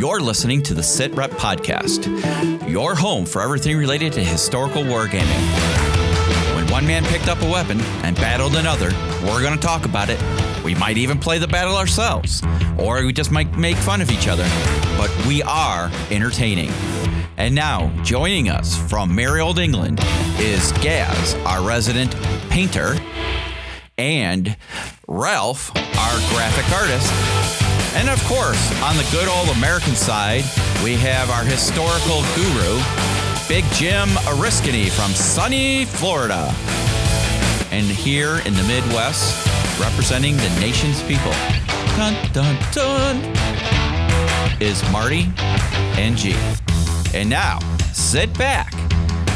You're listening to the Sit Rep Podcast, your home for everything related to historical wargaming. When one man picked up a weapon and battled another, we're going to talk about it. We might even play the battle ourselves, or we just might make fun of each other, but we are entertaining. And now, joining us from merry old England is Gaz, our resident painter, and Ralph, our graphic artist. And of course, on the good old American side, we have our historical guru, Big Jim Oriskany from sunny Florida. And here in the Midwest, representing the nation's people, dun dun dun, is Marty and G. And now, sit back,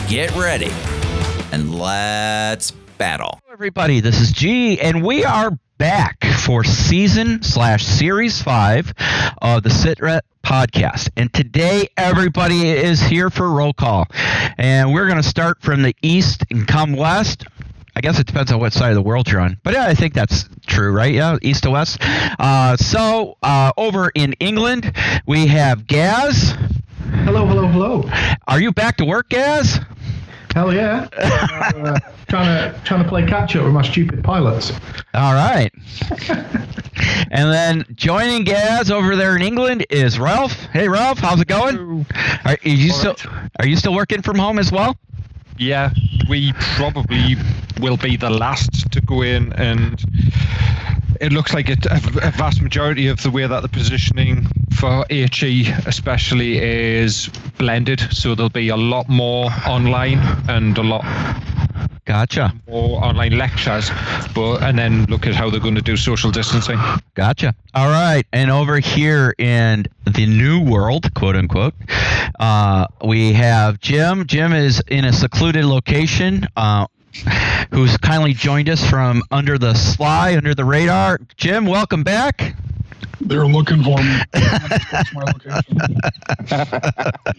get ready, and let's battle. Everybody. This is G, and we are back for season slash series five of the Sit Rep podcast. And today, everybody is here for roll call, and we're going to start from the east and come west. I guess it depends on what side of the world you're on, but yeah, I think that's true, right? Yeah, east to west. Uh, so uh, over in England, we have Gaz. Hello, hello, hello. Are you back to work, Gaz? Hell yeah. uh, trying to trying to play catch up with my stupid pilots. All right. and then joining Gaz over there in England is Ralph. Hey Ralph, how's it going? Are, are you All still right. are you still working from home as well? Yeah, we probably will be the last to go in, and it looks like it, a, vast majority of the way that the positioning for HE especially is blended. So there'll be a lot more online and a lot Gotcha. more online lectures, but and then look at how they're going to do social distancing. Gotcha. All right. And over here in the new world, quote unquote, uh, we have Jim. Jim is in a secluded location. Uh, Who's kindly joined us from under the sly, under the radar. Jim, welcome back. They're looking for me. That's my location.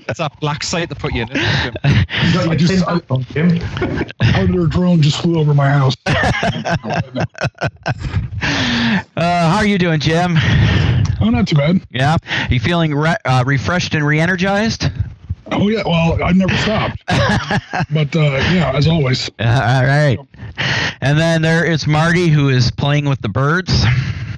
It's a black site they put you in. isn't it? You got I just- tin hat on, Jim. Part of their drone just flew over my house. Uh, how are you doing, Jim? Oh, not too bad. Yeah. You feeling re- uh, refreshed and re-energized? Oh yeah. Well, I never stopped. but uh, yeah, as always. Uh, all right. And then there is Marty, who is playing with the birds.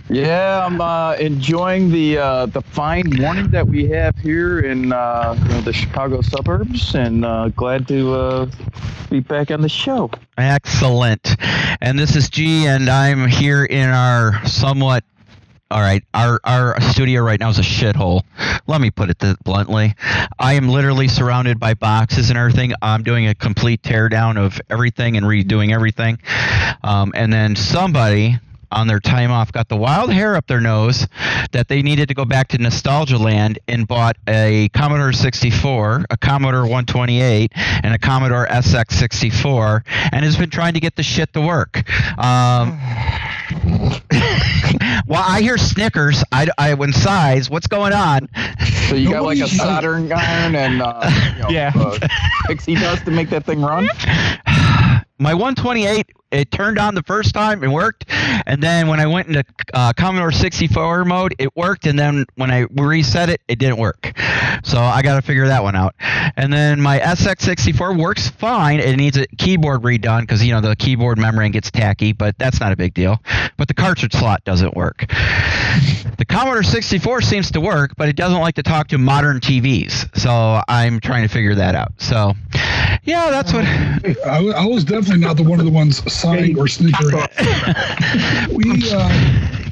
Yeah, I'm uh, enjoying the uh, the fine morning that we have here in uh, the Chicago suburbs, and uh, glad to uh, be back on the show. Excellent. And this is G, and I'm here in our somewhat. All right, our our studio right now is a shithole. Let me put it bluntly. I am literally surrounded by boxes and everything. I'm doing a complete teardown of everything and redoing everything. Um, and then somebody on their time off got the wild hair up their nose that they needed to go back to nostalgia land and bought a Commodore 64, a Commodore 128, and a Commodore SX 64, and has been trying to get the shit to work. Um, well, I hear Snickers. I, I when size. What's going on? So you got like a soldering iron and uh, you know, Yeah. uh, pixie dust to make that thing run. My 128, it turned on the first time, it worked, and then when I went into uh, Commodore 64 mode, it worked, and then when I reset it, it didn't work. So I got to figure that one out. And then my SX64 works fine. It needs a keyboard redone because you know the keyboard membrane gets tacky, but that's not a big deal. But the cartridge slot doesn't work. The Commodore 64 seems to work, but it doesn't like to talk to modern TVs. So I'm trying to figure that out. So, yeah, that's what. I, I was definitely not the one of the ones signed or snickering. we, uh,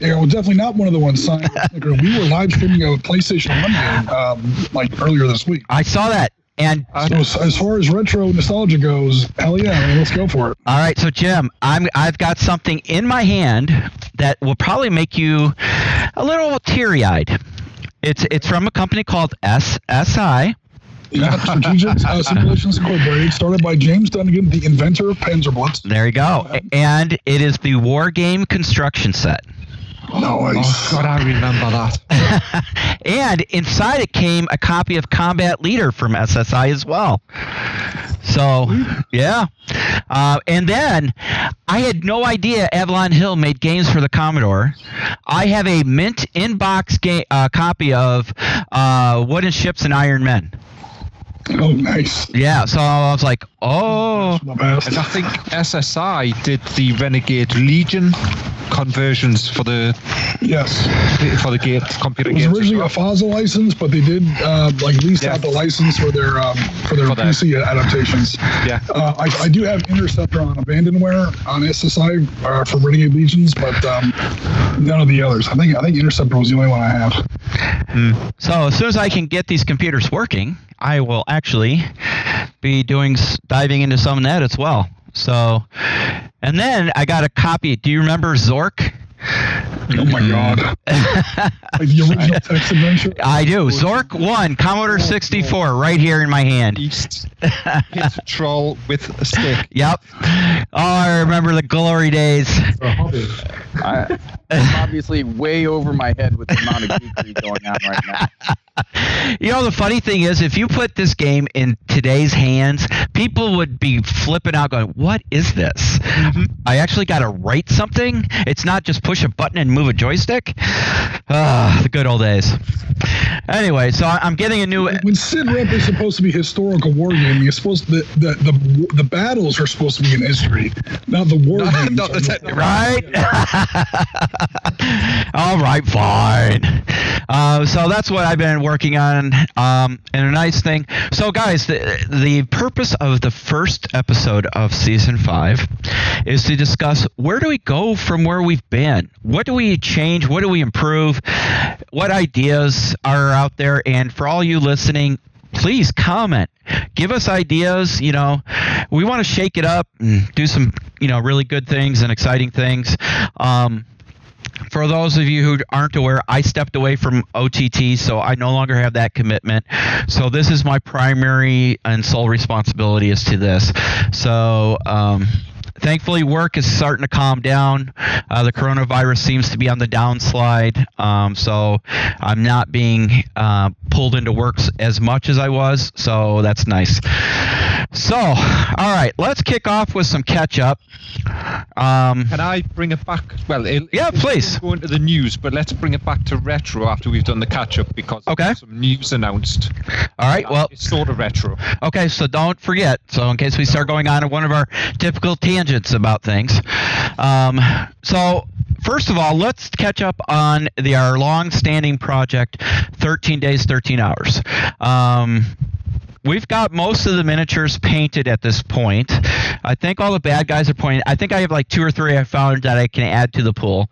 yeah, was definitely not one of the ones or snickering. We were live streaming a PlayStation One game um, like earlier this week. I saw that. And So as, as far as retro nostalgia goes, hell yeah, I mean, let's go for it. All right, so Jim, I'm I've got something in my hand that will probably make you a little teary-eyed. It's it's from a company called SSI. Yeah, Strategic uh, Simulations Incorporated, started by James Dunnigan, the inventor of Panzer Blitz. There you go. And it is the War Game construction set. Nice. Oh God, I remember that. and inside it came a copy of Combat Leader from SSI as well. So, yeah. Uh, and then I had no idea Avalon Hill made games for the Commodore. I have a mint inbox game, uh, copy of uh, Wooden Ships and Iron Men. Oh, nice. Yeah, so I was like, oh, The best. And I think SSI did the Renegade Legion conversions for the Yes. for the gate computer It was games. originally well. a FASA license, but they did uh, like lease Yeah. out the license for their um, for their For that. PC adaptations. Yeah. Uh, I, I do have Interceptor on Abandonware on SSI uh, for Renegade Legions, but um, none of the others. I think I think Interceptor was the only one I have. So as soon as I can get these computers working, I will actually be doing diving into some of that as well. So, and then I got a copy. Do you remember Zork? Oh my god! the original text adventure. I do. Zork One, Commodore 64, right here in my hand. East hit troll with a stick. Yep. Oh, I remember the glory days. For a hobby. I, I'm obviously way over my head with the amount of geekery going on right now. You know, the funny thing is, if you put this game in today's hands, people would be flipping out, going, "What is this? Mm-hmm. I actually got to write something. It's not just push a button and move a joystick." Ah, the good old days. Anyway, so I- I'm getting a new. When Sit Rep is supposed to be historical wargaming, it's supposed to, the, the the the battles are supposed to be in history, not the war games. not the technical- Right? All right, fine. Uh, so that's what I've been working on. Um, and a nice thing. So, guys, the, the purpose of the first episode of season five is to discuss where do we go from where we've been? What do we change? What do we improve? What ideas are out there? And for all you listening, please comment give us ideas you know we want to shake it up and do some you know really good things and exciting things um, for those of you who aren't aware, I stepped away from OTT, so I no longer have that commitment. So this is my primary and sole responsibility is to this. So um, thankfully, work is starting to calm down. Uh, the coronavirus seems to be on the downslide, um, so I'm not being uh, pulled into works as much as I was. So that's nice. So, all right, let's kick off with some catch up. Um, Can I bring it back? Well, it, Yeah, it's please. Go into the news, but let's bring it back to retro after we've done the catch up because Okay. some news announced. all right, well, it's sort of retro. Okay, so don't forget. So in case we start going on one of our typical tangents about things, um, so first of all, let's catch up on the our long-standing project, 13 days, 13 hours. Um, We've got most of the miniatures painted at this point. I think all the bad guys are pointed. I think I have like two or three I found that I can add to the pool.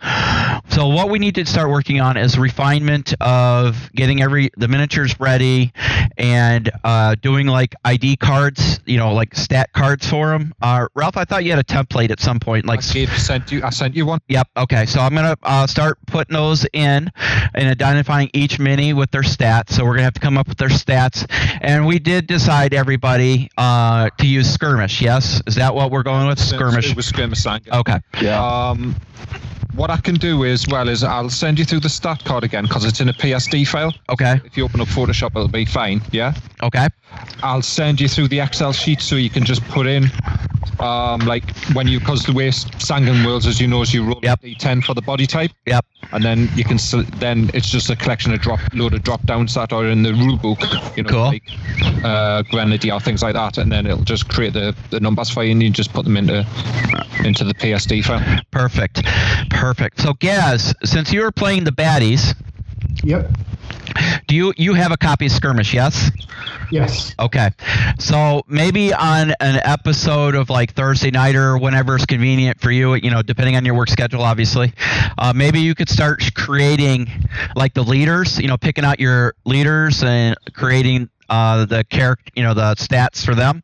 So what we need to start working on is refinement of getting every the miniatures ready and uh, doing like ID cards, you know, like stat cards for them. Uh, Ralph, I thought you had a template at some point, like I sent you. I sent you one. Yep. Okay. So I'm gonna uh, start putting those in and identifying each mini with their stats. So we're gonna have to come up with their stats. And we did decide everybody uh, to use skirmish. Yes. Is that what we're going with? Skirmish. It was skirmish. Sang. Okay. Yeah. Um, what I can do is, well, is I'll send you through the stat card again because it's in a PSD file. Okay. If you open up Photoshop, it'll be fine. Yeah. Okay. I'll send you through the Excel sheet so you can just put in, um, like when you, because the way Sangin Worlds, as you know, is you roll Yep. a D10 for the body type, Yep. and then you can, then it's just a collection of drop, load of drop downs that are in the rule book, you know, Cool. like uh, Grenadier, things like that, and then it'll just create the, the numbers for you, and you just put them into into the PSD file. Perfect. Perfect. So Gaz, since you were playing the baddies, Yep. do you you have a copy of skirmish? Yes. Yes. Okay. So maybe on an episode of like Thursday night or whenever it's convenient for you, you know, depending on your work schedule, obviously, uh, maybe you could start creating like the leaders, you know, picking out your leaders and creating uh, the character, you know, the stats for them.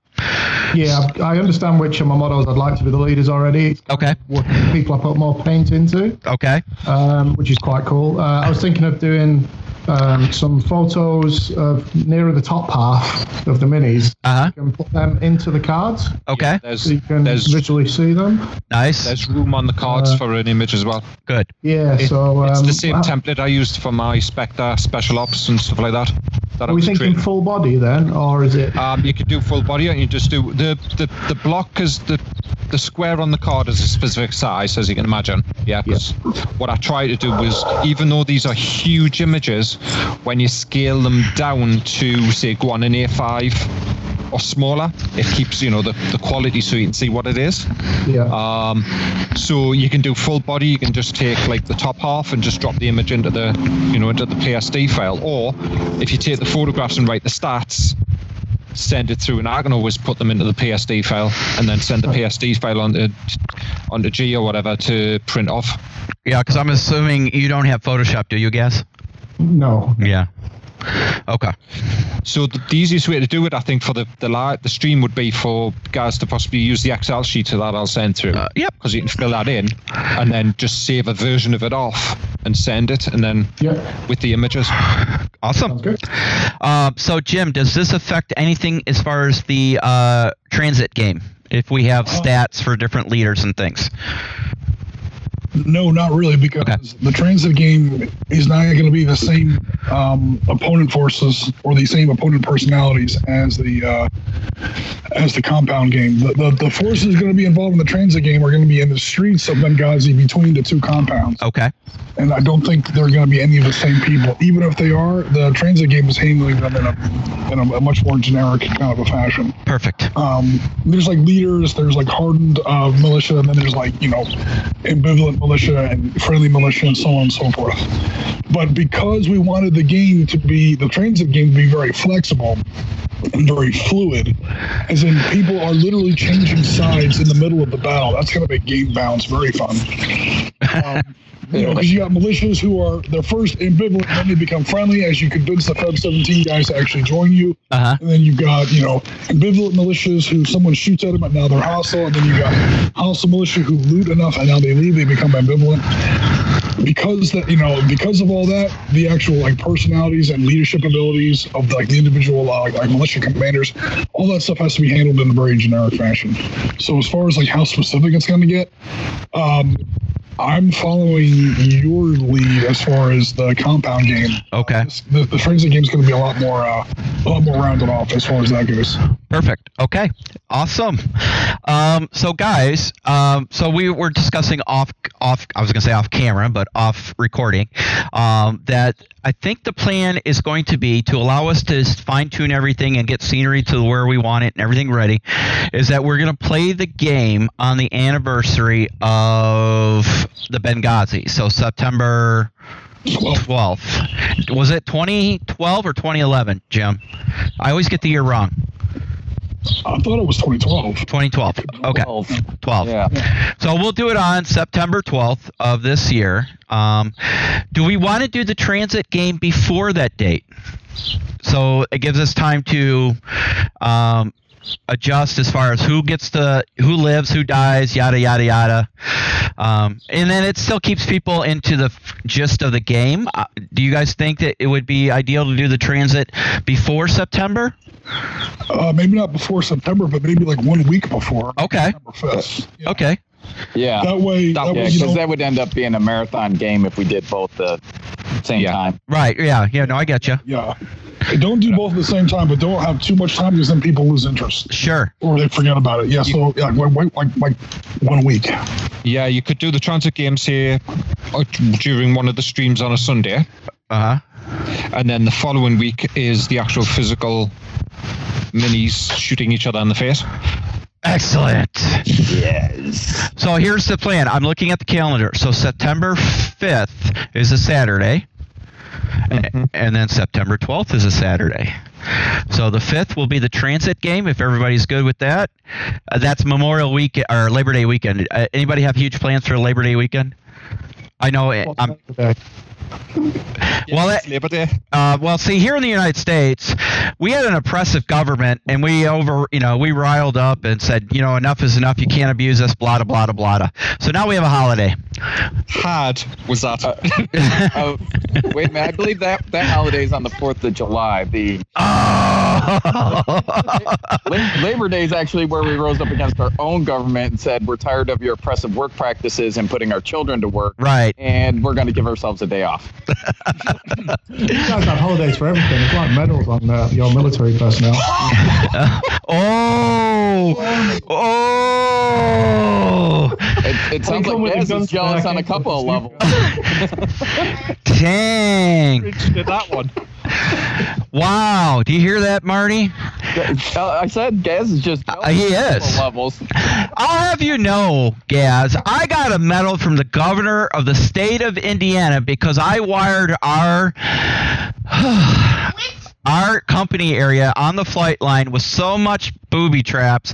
Yeah, I I understand which of my models I'd like to be the leaders already. It's Okay. What people I put more paint into, Okay. um, which is quite cool. Uh, I was thinking of doing um, some photos of nearer the top half of the minis. Uh You can put them into the cards huh. Okay. There's so you can visually see them. Nice. there's room on the cards Uh, for an image as well. Good. Yeah, It- so it's um, the same uh, template I used for my Spectre special ops and stuff like that. that Are we thinking creating. full body then, or is it? Um, you could do full body, and you just do the the, the block is the the square on the card is a specific size, as you can imagine. Yeah. 'cause What I try to do was, even though these are huge images, when you scale them down to say go on an A5 or smaller, it keeps you know the, the quality so you can see what it is. Yeah. Um, so you can do full body. You can just take like the top half and just drop the image into the, you know, into the PSD file. Or if you take the photographs and write the stats, send it through, and I can always put them into the PSD file and then send the PSD file onto onto G or whatever to print off. Yeah, because I'm assuming you don't have Photoshop, do you, guess? No. Yeah. Okay. So the, the easiest way to do it, I think, for the the live, the stream would be for guys to possibly use the Excel sheet that I'll send through. Uh, yep. Because you can fill that in, and then just save a version of it off and send it, and then Yeah. with the images. Awesome. Sounds good. Um, so, Jim, does this affect anything as far as the uh, transit game? If we have stats for different leaders and things. No, not really, because Okay. the transit game is not going to be the same um, opponent forces or the same opponent personalities as the uh, as the compound game. The, the, the forces going to be involved in the transit game are going to be in the streets of Benghazi between the two compounds, Okay. and I don't think they're going to be any of the same people. Even if they are, the transit game is handling them in a in a, a much more generic kind of a fashion Perfect. um, there's like leaders, there's like hardened uh, militia, and then there's like you know ambivalent militia and friendly militia, and so on and so forth. But because we wanted the game to be the transit game to be very flexible and very fluid, as in people are literally changing sides in the middle of the battle. That's going to make game bounce very fun. Um, you know, because you got militias who are they're first ambivalent, then they become friendly as you convince the Feb 17 guys to actually join you. Uh huh. And then you've got, you know, ambivalent militias who someone shoots at them and now they're hostile. And then you got hostile militia who loot enough and now they leave, they become ambivalent. Because that, you know, because of all that, the actual like personalities and leadership abilities of like the individual uh, like, like militia commanders, all that stuff has to be handled in a very generic fashion. So as far as like how specific it's going to get, um, I'm following your lead as far as the compound game. Okay. The, the transit game is going to be a lot more, uh, a lot more rounded off as far as that goes. Perfect. Okay. Awesome. Um, so, guys, um, so we were discussing off, off. I was going to say off camera, but off recording. Um, that I think the plan is going to be to allow us to fine tune everything and get scenery to where we want it and everything ready. Is that we're going to play the game on the anniversary of the Benghazi. So September. 12th. Was it 2012 or 2011, Jim? I always get the year wrong. I thought it was 2012. 2012. Okay. 12. 12. Yeah. So we'll do it on September 12th of this year. Um, do we want to do the transit game before that date? So it gives us time to um, adjust as far as who gets the who lives, who dies, yada yada yada, um, and then it still keeps people into the f- gist of the game. Uh, do you guys think that it would be ideal to do the transit before September? Uh, maybe not before September, but maybe like one week before. Okay. September 5th. Yeah. Okay. Yeah. That way, That- that Yeah, because know, that would end up being a marathon game if we did both the same Yeah. time. Right. Yeah. Yeah. No, I get you. yeah. Don't do both at the same time, but don't have too much time because then people lose interest Sure. or they forget about it. Yeah, so yeah, wait, wait, like like one week. Yeah, you could do the transit games here uh, during one of the streams on a Sunday, Uh huh. and then the following week is the actual physical minis shooting each other in the face. Excellent. Yes. So here's the plan. I'm looking at the calendar. So September 5th is a Saturday, a- and then September 12th is a Saturday. So the 5th will be the transit game if everybody's good with that. Uh, that's Memorial Week or Labor Day weekend. Uh, anybody have huge plans for Labor Day weekend? I know. It, I'm, today? Well, it's it, uh, well, see, here in the United States, we had an oppressive government, and we over, you know, we riled up and said, you know, enough is enough. You can't abuse us. Blah blah blah blah. So now we have a holiday. Had was that? Uh, wait a minute. I believe that that holiday is on the Fourth of July. The oh. La- Labor Day is actually where we rose up against our own government and said we're tired of your oppressive work practices and putting our children to work, right. and we're going to give ourselves a day off. You guys have holidays for everything. It's like medals on uh, your military personnel. Oh. Oh. It, it sounds like the is jealous on a couple of levels. Dang. Did that one? Wow. Do you hear that, Marty? Uh, I said Gaz is just Uh, he on a couple is. levels. I'll have you know, Gaz, I got a medal from the governor of the state of Indiana because I wired our our company area on the flight line with so much booby traps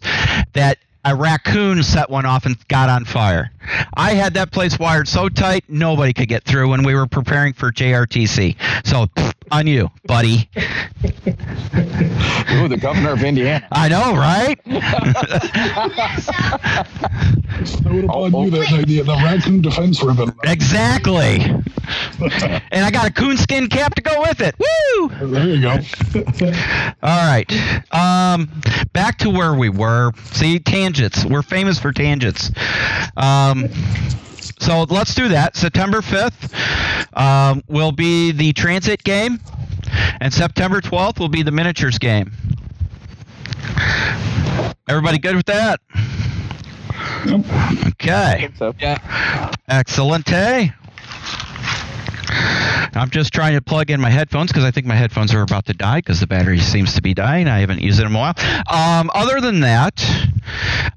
that a raccoon set one off and got on fire. I had that place wired so tight nobody could get through when we were preparing for JRTC. So on you, buddy. Ooh, the governor of Indiana. I know, right? Snowed Oh, upon you that night, the, the raccoon defense ribbon. Exactly. and I got a coonskin cap to go with it. Woo! There you go. All right. Um, back to where we were. See, tangents. We're famous for tangents. Um, so let's do that. September 5th um, will be the transit game, and September 12th will be the miniatures game. Everybody good with that? Okay. So Excellent. I'm just trying to plug in my headphones because I think my headphones are about to die because the battery seems to be dying. I haven't used it in a while. Um, other than that,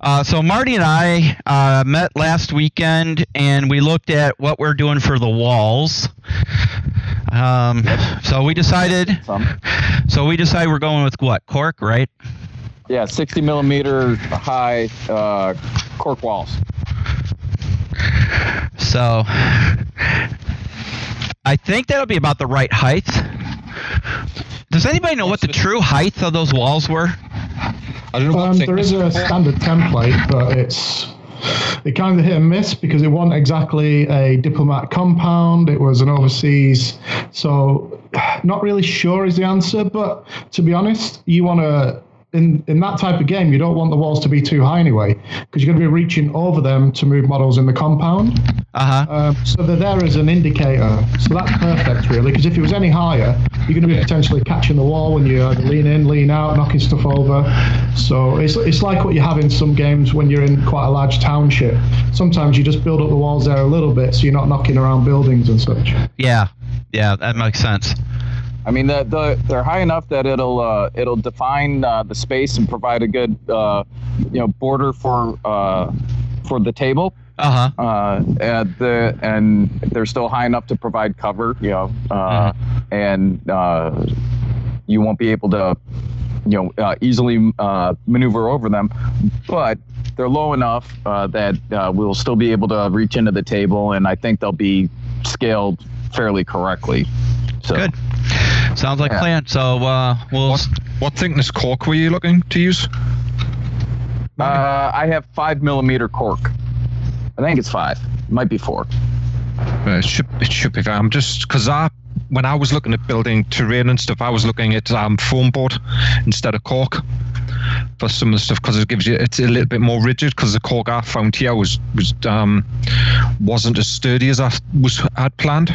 uh, so Marty and I uh, met last weekend and we looked at what we're doing for the walls. Um, so we decided. So we decided we're going with what cork, right? Yeah, 60 millimeter high uh, cork walls. So I think that'll be about the right height. Does anybody know what the true height of those walls were? I don't know what Um, there thickness a standard template, but it's it kind of hit and miss because it wasn't exactly a diplomat compound. It was an overseas, so not really sure is the answer. But to be honest, you want to. In, in that type of game, you don't want the walls to be too high anyway, because you're going to be reaching over them to move models in the compound. Uh huh. Um, so they're there as an indicator. So that's perfect, really, because if it was any higher, you're going to be potentially catching the wall when you lean in, lean out, knocking stuff over. So it's, it's like what you have in some games when you're in quite a large township. Sometimes you just build up the walls there a little bit so you're not knocking around buildings and such. Yeah. Yeah, that makes sense. I mean, the, the, they're high enough that it'll uh, it'll define uh, the space and provide a good uh, you know border for uh, for the table. Uh huh. Uh, and the and they're still high enough to provide cover. You know, uh, and uh, you won't be able to you know uh, easily uh, maneuver over them, but they're low enough uh, that uh, we'll still be able to reach into the table, and I think they'll be scaled fairly correctly. So, Good. Sounds like Yeah. plan. So uh, we'll. What, what thickness cork were you looking to use? Uh, I have five millimeter cork. I think it's five. Might be four. Uh, it should it should be fine. I'm just because I when I was looking at building terrain and stuff, I was looking at um, foam board instead of cork for some of the stuff because it gives you it's a little bit more rigid because the cork I found here was was um wasn't as sturdy as I was had planned.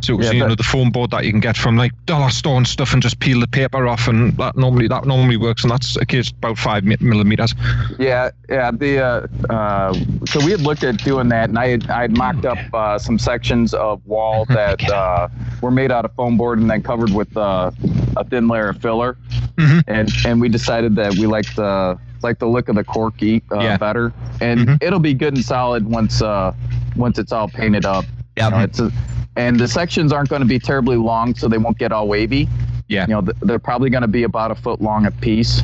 So Yeah, you know the foam board that you can get from like dollar store and stuff and just peel the paper off and that normally that normally works and that's a case about five millimeters. Yeah, yeah. The uh, uh, so we had looked at doing that, and I had, I had mocked up uh, some sections of wall that uh, were made out of foam board and then covered with uh, a thin layer of filler, Mhm. and and we decided that we liked the like the look of the corky uh, Yeah. better, and Mhm. it'll be good and solid once uh, once it's all painted up. Yeah. You know, it's a, and the sections aren't going to be terribly long, so they won't get all wavy. Yeah. You know, th- they're probably going to be about a foot long a piece.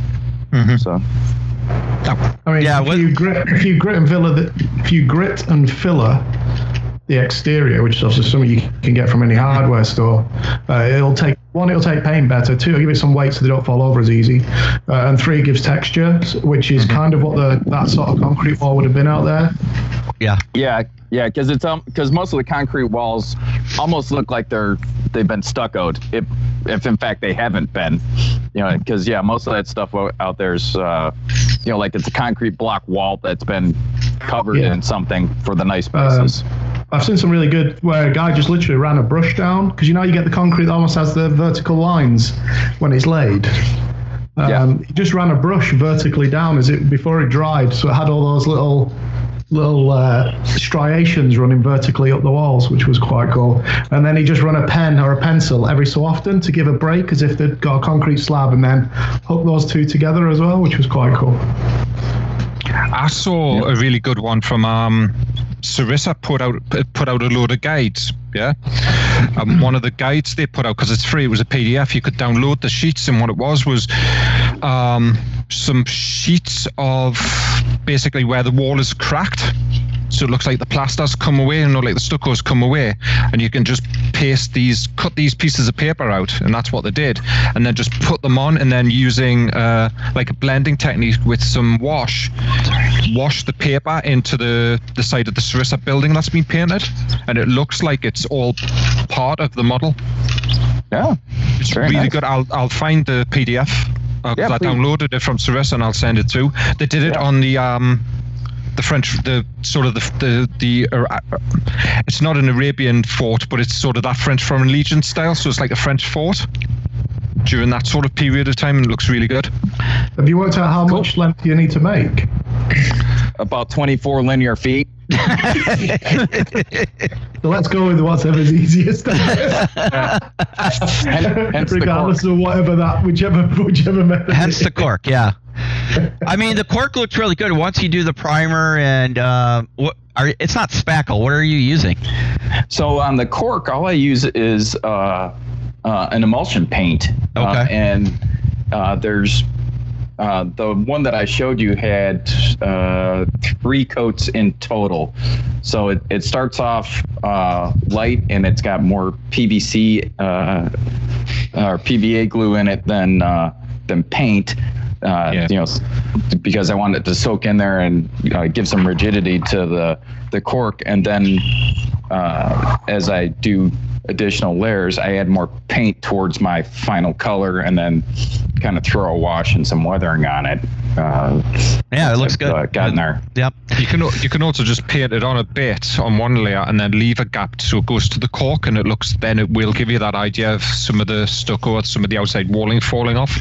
Mhm. So. I mean, Yeah, if what- you grit, if you grit and filler, the, if you grit and filler the exterior, which is also something you can get from any hardware store. Uh, it'll take one, it'll take paint better. Two, it'll give it some weight so they don't fall over as easy. Uh, and three, it gives texture, which is kind of what the that sort of concrete wall would have been out there. Yeah. Yeah, yeah, because it's um because most of the concrete walls almost look like they're they've been stuccoed. If if in fact they haven't been, you know, because yeah, most of that stuff out there's uh, you know like it's a concrete block wall that's been covered Yeah. in something for the nice Um. I've seen some really good where a guy just literally ran a brush down because you know you get the concrete that almost has the vertical lines when it's laid. Um, Yeah. He just ran a brush vertically down as it before it dried, so it had all those little little uh, striations running vertically up the walls, which was quite cool. And then he just run a pen or a pencil every so often to give a break, as if they'd got a concrete slab, and then hook those two together as well, which was quite cool. I saw a really good one from um, Sarissa put out put out a load of guides. Yeah, um, one of the guides they put out because it's free. It was a PDF. You could download the sheets, and what it was was um, some sheets of basically where the wall is cracked. So it looks like the plaster's come away, and not like the stucco's come away, and you can just paste these, cut these pieces of paper out, and that's what they did, and then just put them on, and then using uh, like a blending technique with some wash, wash the paper into the the side of the Sarissa building that's been painted, and it looks like it's all part of the model. yeah, It's really nice. good. I'll I'll find the PDF. Uh, Yeah, I please. downloaded it from Sarissa and I'll send it through. They did it Yeah. on the um the French the sort of the the, the uh, it's not an Arabian fort, but it's sort of that French Foreign Legion style. So it's like a French fort during that sort of period of time, and it looks really good. Have you worked out how much length you need to make? about 24 linear feet. So let's go with whatever's easiest. Hen- hence the Regardless cork. of whatever that, whichever, whichever method. Hence the cork, yeah. I mean, the cork looks really good once you do the primer and uh, what are it's not spackle. What are you using? So on the cork, all I use is uh, uh, an emulsion paint. Uh, and uh, there's uh, the one that I showed you had uh, three coats in total. So it, it starts off uh, light and it's got more PVC uh, or PVA glue in it than uh, than paint. Uh, Yeah. You know, because I want it to soak in there and uh, give some rigidity to the the cork, and then uh, as I do additional layers, I add more paint towards my final color, and then kind of throw a wash and some weathering on it. Uh, Yeah, it looks I've, good. Uh, gotten there. Yep. You can you can also just paint it on a bit on one layer and then leave a gap so it goes to the cork and it looks then it will give you that idea of some of the stucco or some of the outside walling falling off.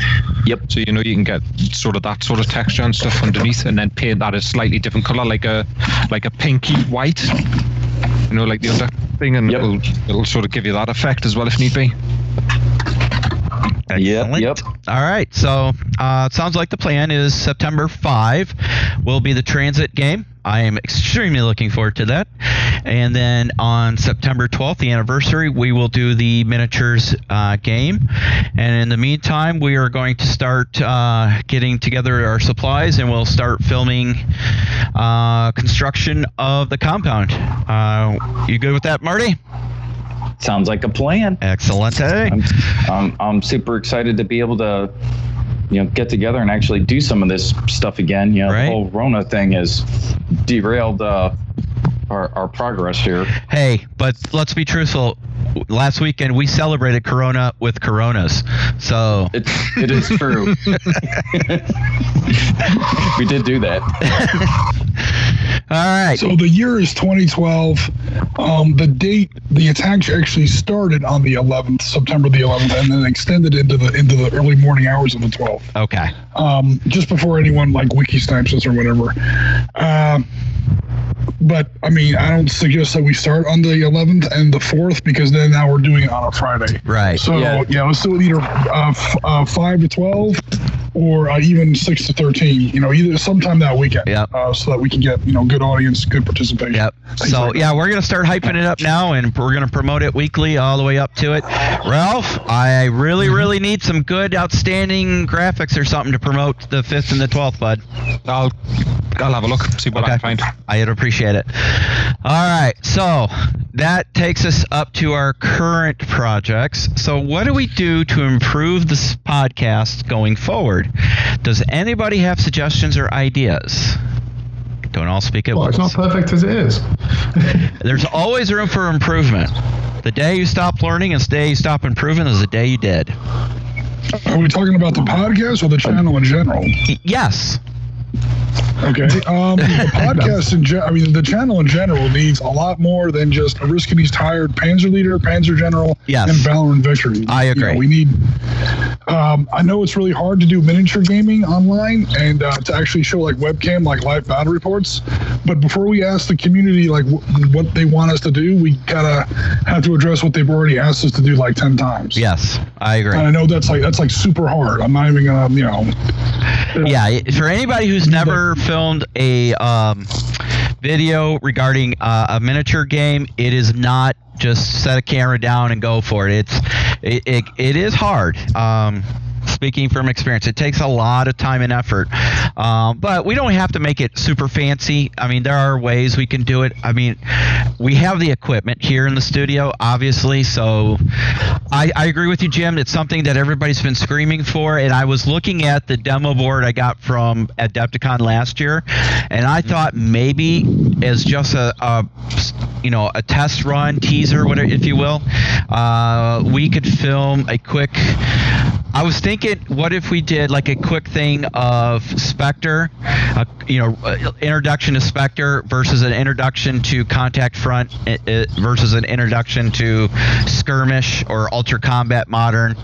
Yep. So you know you can get sort of that sort of texture and stuff underneath and then paint that a slightly different color like a like a pinky white. You know, like the other thing and Yep. it'll it'll sort of give you that effect as well if need be. Excellent. yep. All right. So uh, sounds like the plan is September 5 will be the transit game. I am extremely looking forward to that. And then on September 12th, the anniversary, we will do the miniatures uh, game. And in the meantime, we are going to start uh, getting together our supplies and we'll start filming uh, construction of the compound. Uh, you good with that, Marty? Sounds like a plan. Excellent. Hey. I'm, I'm, I'm super excited to be able to, you know, get together and actually do some of this stuff again. You know, Right. the whole Rona thing has derailed uh, our, our progress here. Hey, but let's be truthful. Last weekend we celebrated Corona with Coronas. So It, it is true. we did do that. all right. So the year is 2012. Um, the date, the attack actually started on the 11th, September the 11th, and then extended into the into the early morning hours of the 12th. Okay. um, just before anyone like wiki snipes us or whatever. Um, but I mean, I don't suggest that we start on the 11th and the 4th because then now we're doing it on a Friday. Right. So Yeah. yeah, let's do it either uh, f- uh, 5 to 12 or uh, even six to thirteen. You know, either sometime that weekend. Yep. Uh, so that we can get you know good audience, good participation. Yep. Things So yeah, we're gonna start hyping it up now, and we're gonna promote it weekly all the way up to it. Ralph, I really, Mm-hmm. really need some good, outstanding graphics or something to promote the fifth and the twelfth, bud. I'll I'll have a look, see what I Okay. can find. I'd appreciate it. All right, so that takes us up to our current projects. So, what do we do to improve this podcast going forward? Does anybody have suggestions or ideas? Don't all speak at once. Well, it's not perfect as it is. There's always room for improvement. The day you stop learning and the day you stop improving is the day you did. Are we talking about the podcast or the channel in general? Yes. Okay. Um, the podcast in gen- I mean, the channel in general needs a lot more than just Oriskany's tired Panzer leader, Panzer general, Yes. and Valorant victory. I You know, agree. we need. Um, I know it's really hard to do miniature gaming online and uh, to actually show like webcam, like live battle reports. But before we ask the community like w- what they want us to do, we gotta have to address what they've already asked us to do like ten times. Yes, I agree. And I know that's like that's like super hard. I'm not even gonna, you know. yeah for anybody who's never filmed a um, video regarding uh, a miniature game. It is not just set a camera down and go for it. It's it, it, it is hard. Um, speaking from experience. It takes a lot of time and effort. Um, but we don't have to make it super fancy. I mean there are ways we can do it. I mean we have the equipment here in the studio obviously. So I, I agree with you jim. It's something that everybody's been screaming for. And i was looking at the demo board i got from adepticon last year. And i thought maybe as just a, a you know a test run teaser whatever if you will uh, we could film a quick I was thinking, what if we did like a quick thing of Spectre, uh, you know, uh, introduction to Spectre versus an introduction to Contact Front versus an introduction to Skirmish or Ultra Combat Modern,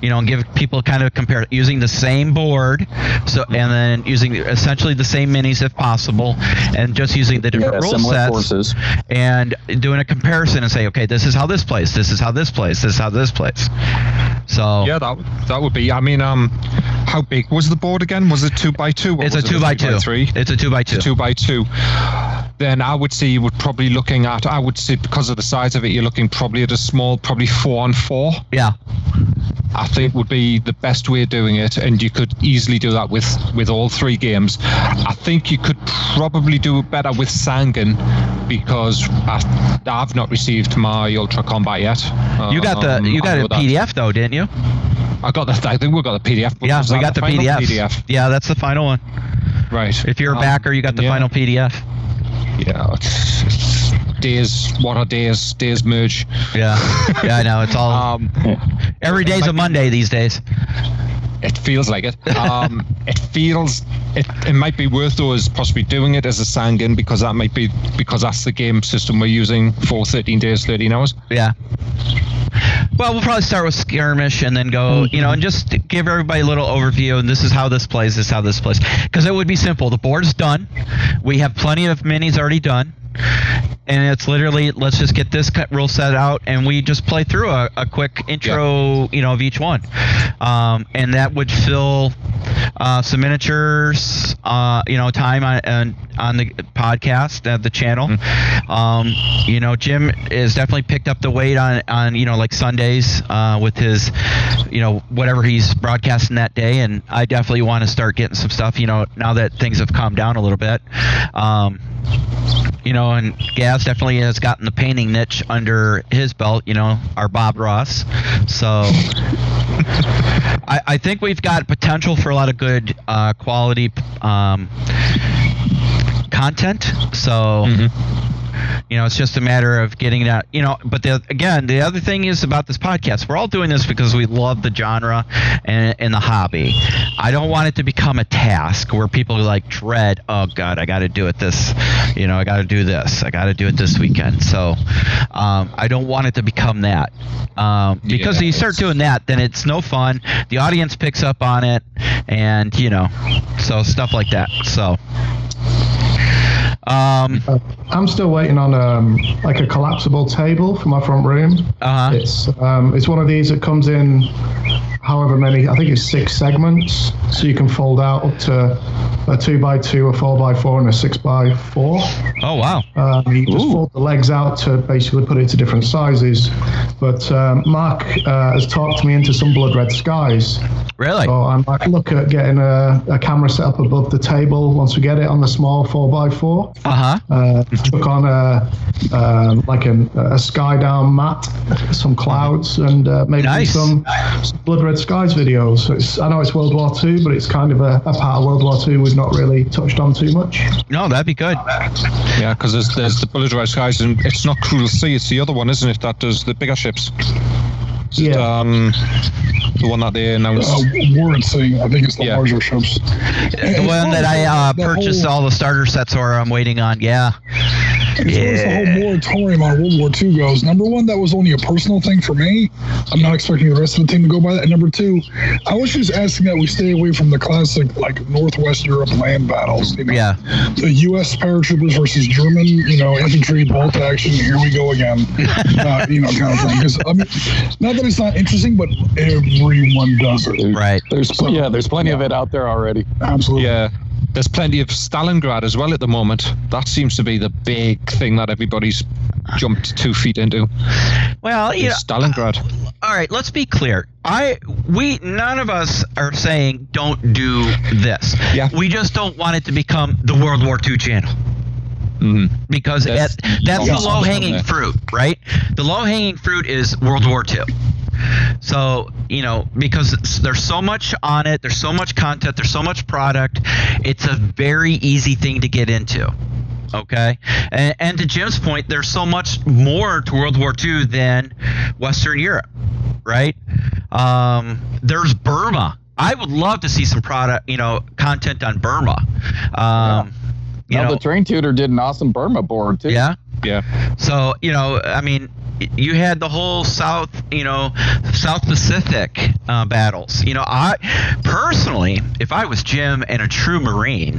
you know, and give people kind of compare using the same board, so and then using essentially the same minis if possible, and just using the different Yeah, rule sets forces. and doing a comparison and say, okay, this is how this plays, this is how this plays, this is how this plays. So Yeah, that that would be. I mean, um, how big was the board again? Was it two by two? or it's a was it two by three two. It's a two by two. It's a two by two. Then I would say you would probably looking at. I would say because of the size of it, you're looking probably at a small, probably four on four. Yeah. I think would be the best way of doing it, and you could easily do that with with all three games. I think you could probably do it better with Sangin because I, I've not received my Ultra Combat yet. You got the Um, you got a. PDF though, didn't you? I got the. I think we got the PDF. Yeah, we got the, final PDF. Yeah, that's the final one. Right. If you're a Um, backer, you got the yeah. final PDF. Yeah. It's, it's days. What are days? Days merge. Yeah. yeah, I know. It's all Um, every day's a Monday these days. It feels like it. Um, it feels it. It might be worth though is possibly doing it as a Sangin because that might be because that's the game system we're using for 13 days, 13 hours. Yeah. Well, we'll probably start with skirmish and then go, you know, and just give everybody a little overview. And this is how this plays. This is how this plays. Because it would be simple. The board's done. We have plenty of minis already done. And it's literally let's just get this cut rule set out, and we just play through a, a quick intro, you know, of each one, um, and that would fill uh, some miniatures, uh, you know, time on on, on the podcast, uh, the channel. Um, you know, Jim has definitely picked up the weight on on you know like Sundays uh, with his, you know, whatever he's broadcasting that day, and I definitely want to start getting some stuff. You know, now that things have calmed down a little bit. Um, you know, and Gaz definitely has gotten the painting niche under his belt. You know, our Bob Ross. So I, I think we've got potential for a lot of good uh, quality um, content. So. You know, it's just a matter of getting that. You know, but the, again, the other thing is about this podcast. We're all doing this because we love the genre and, and the hobby. I don't want it to become a task where people like dread. Oh God, I got to do it this. You know, I got to do this. I got to do it this weekend. So um, I don't want it to become that. Um, because Yeah, you start doing that, then it's no fun. The audience picks up on it, and you know, so stuff like that. So. Um, Uh, I'm still waiting on um, like a collapsible table for my front room. uh-huh. It's um, it's one of these that comes in however many, I think it's six segments. So you can fold out up to a two by two, a four by four, and a six by four. Oh wow. Um, you just fold the legs out to basically put it to different sizes. But um, Mark uh, has talked me into some blood red skies. Really? So I might look at getting a, a camera set up above the table once we get it on the small four by four. Uh huh. Uh, took on a um, like a, a sky down mat, some clouds, and uh, maybe Nice. some, some blood red skies videos. It's, I know it's World War Two, but it's kind of a, a part of World War Two we've not really touched on too much. No, that'd be good. Yeah, because there's, there's the Blood Red Skies, and it's not Cruel Sea, it's the other one, isn't it? That does the bigger ships. Is Yeah. Um, the one that they announced. Uh, War at Sea, I think it's the Yeah. larger ships. The one that I uh, purchased all the starter sets for, I'm waiting on. Yeah. As far as the whole moratorium on World War II goes, number one, that was only a personal thing for me. I'm not expecting the rest of the team to go by that. And number two, I was just asking that we stay away from the classic like Northwest Europe land battles. You know? Yeah. The U.S. paratroopers versus German, you know, infantry bolt action. Here we go again. uh, you know, kind of thing. Because I mean, not that it's not interesting, but everyone does it. Right. There's pl- yeah, there's plenty of it out there already. Absolutely. Yeah. There's plenty of Stalingrad as well at the moment. That seems to be the big thing that everybody's jumped two feet into. Well, you know, Stalingrad. all right. Let's be clear. I we none of us are saying don't do this. Yeah. We just don't want it to become the World War II channel. Mhm. because That's- that's, that's yeah. the low hanging fruit, right? The low hanging fruit is World War II. So you know because there's so much on it, there's so much content, there's so much product. It's a very easy thing to get into. Okay, and, and to Jim's point, there's so much more to World War II than Western Europe, right? Um, there's Burma. I would love to see some product, you know, content on Burma. Um, you now know, the Terrain Tutor did an awesome Burma board too. yeah. Yeah. So you know, I mean, you had the whole South, you know, South Pacific uh, battles. You know, I personally, if I was Jim and a true Marine,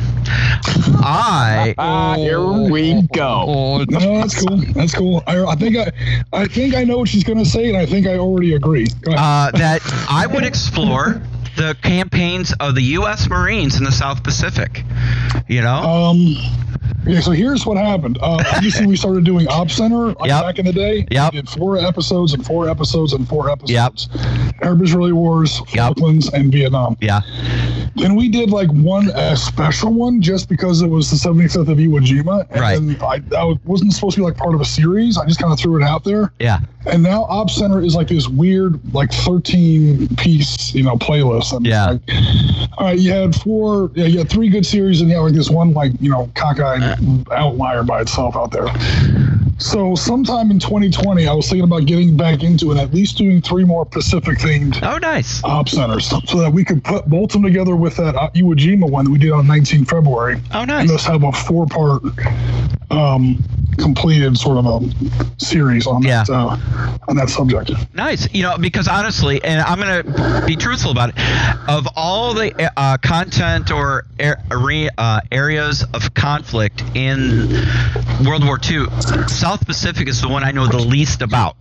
I Ah, here we go. Oh, No, that's cool. That's cool. I, I think I, I think I know what she's gonna say, and I think I already agree. Go ahead. uh, that I would explore the campaigns of the U.S. Marines in the South Pacific. You know, Um, yeah, so here's what happened. Uh, obviously, we started doing Op Center like, Yep. back in the day. Yep. We did four episodes and four episodes and four episodes. Yep. Arab Israeli Wars, Yep. Falklands, and Vietnam. yeah, Then we did like one uh, special one just because it was the 75th of Iwo Jima. And Right. I, that wasn't supposed to be like part of a series. I just kind of threw it out there. yeah, And now Op Center is like this weird, like 13 piece, you know, playlist. And Yeah. Like, all right, you had four, yeah, you had three good series, and you had like this one, like, you know, cockeyed outlier by itself out there. So sometime in 2020, I was thinking about getting back into it, at least doing three more Pacific themed oh, nice. op centers so, that we could put bolt them together with that uh, Iwo Jima one that we did on 19 February Oh, nice. and just have a four part um, completed sort of a series on Yeah. that uh, on that subject. Nice. You know, because honestly, and I'm going to be truthful about it, of all the uh, content or are- uh, areas of conflict in World War II, South Pacific is the one I know the least about.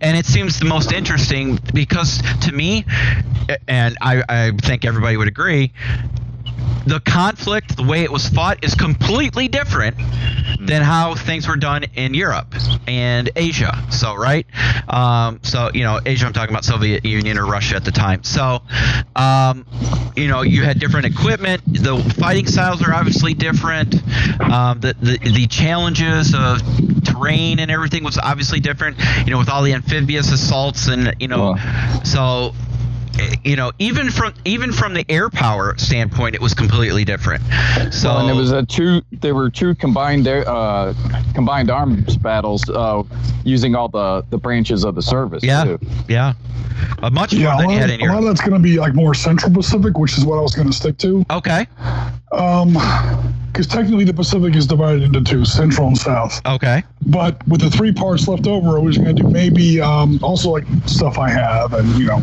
And it seems the most interesting because to me, and I, I think everybody would agree, the conflict, the way it was fought, is completely different than how things were done in Europe and Asia. So, right? Um, so, you know, Asia, I'm talking about Soviet Union or Russia at the time. So, um, you know, you had different equipment. The fighting styles are obviously different. Um, the, the the challenges of terrain and everything was obviously different. You know, with all the amphibious assaults and you know, so eh, you know, even from even from the air power standpoint, it was completely different. So Well, and it was a two. There were two combined uh, combined arms battles uh, using all the the branches of the service. yeah, too. yeah, uh, much more Yeah, a than lot, you had of, in a lot of that's going to be like more Central Pacific, which is what I was going to stick to. Okay, Um, because technically the Pacific is divided into two, Central and South. okay, But with the three parts left over, I was going to do maybe um, also like stuff I have and, you know,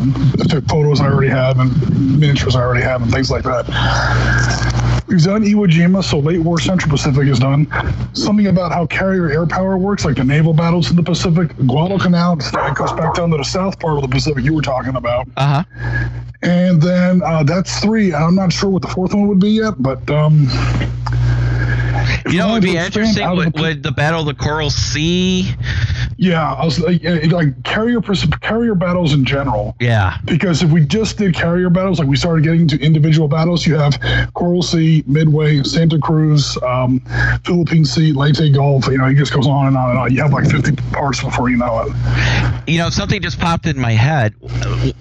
photos I already have and miniatures I already have and things like that. We've done Iwo Jima, so late war Central Pacific is done. Something about how carrier air power works, like the naval battles in the Pacific. Guadalcanal, that goes back down to the south part of the Pacific you were talking about. Uh huh. And then uh, that's three. I'm not sure what the fourth one would be yet, but um, You know, it would be interesting. out of Would, the- would the Battle of the Coral Sea? yeah, I was like, uh, like carrier carrier battles in general. Yeah. Because if we just did carrier battles, like we started getting into individual battles, you have Coral Sea, Midway, Santa Cruz, um, Philippine Sea, Leyte Gulf. You know, it just goes on and on and on. You have like 50 parts before you know it. You know, something just popped in my head.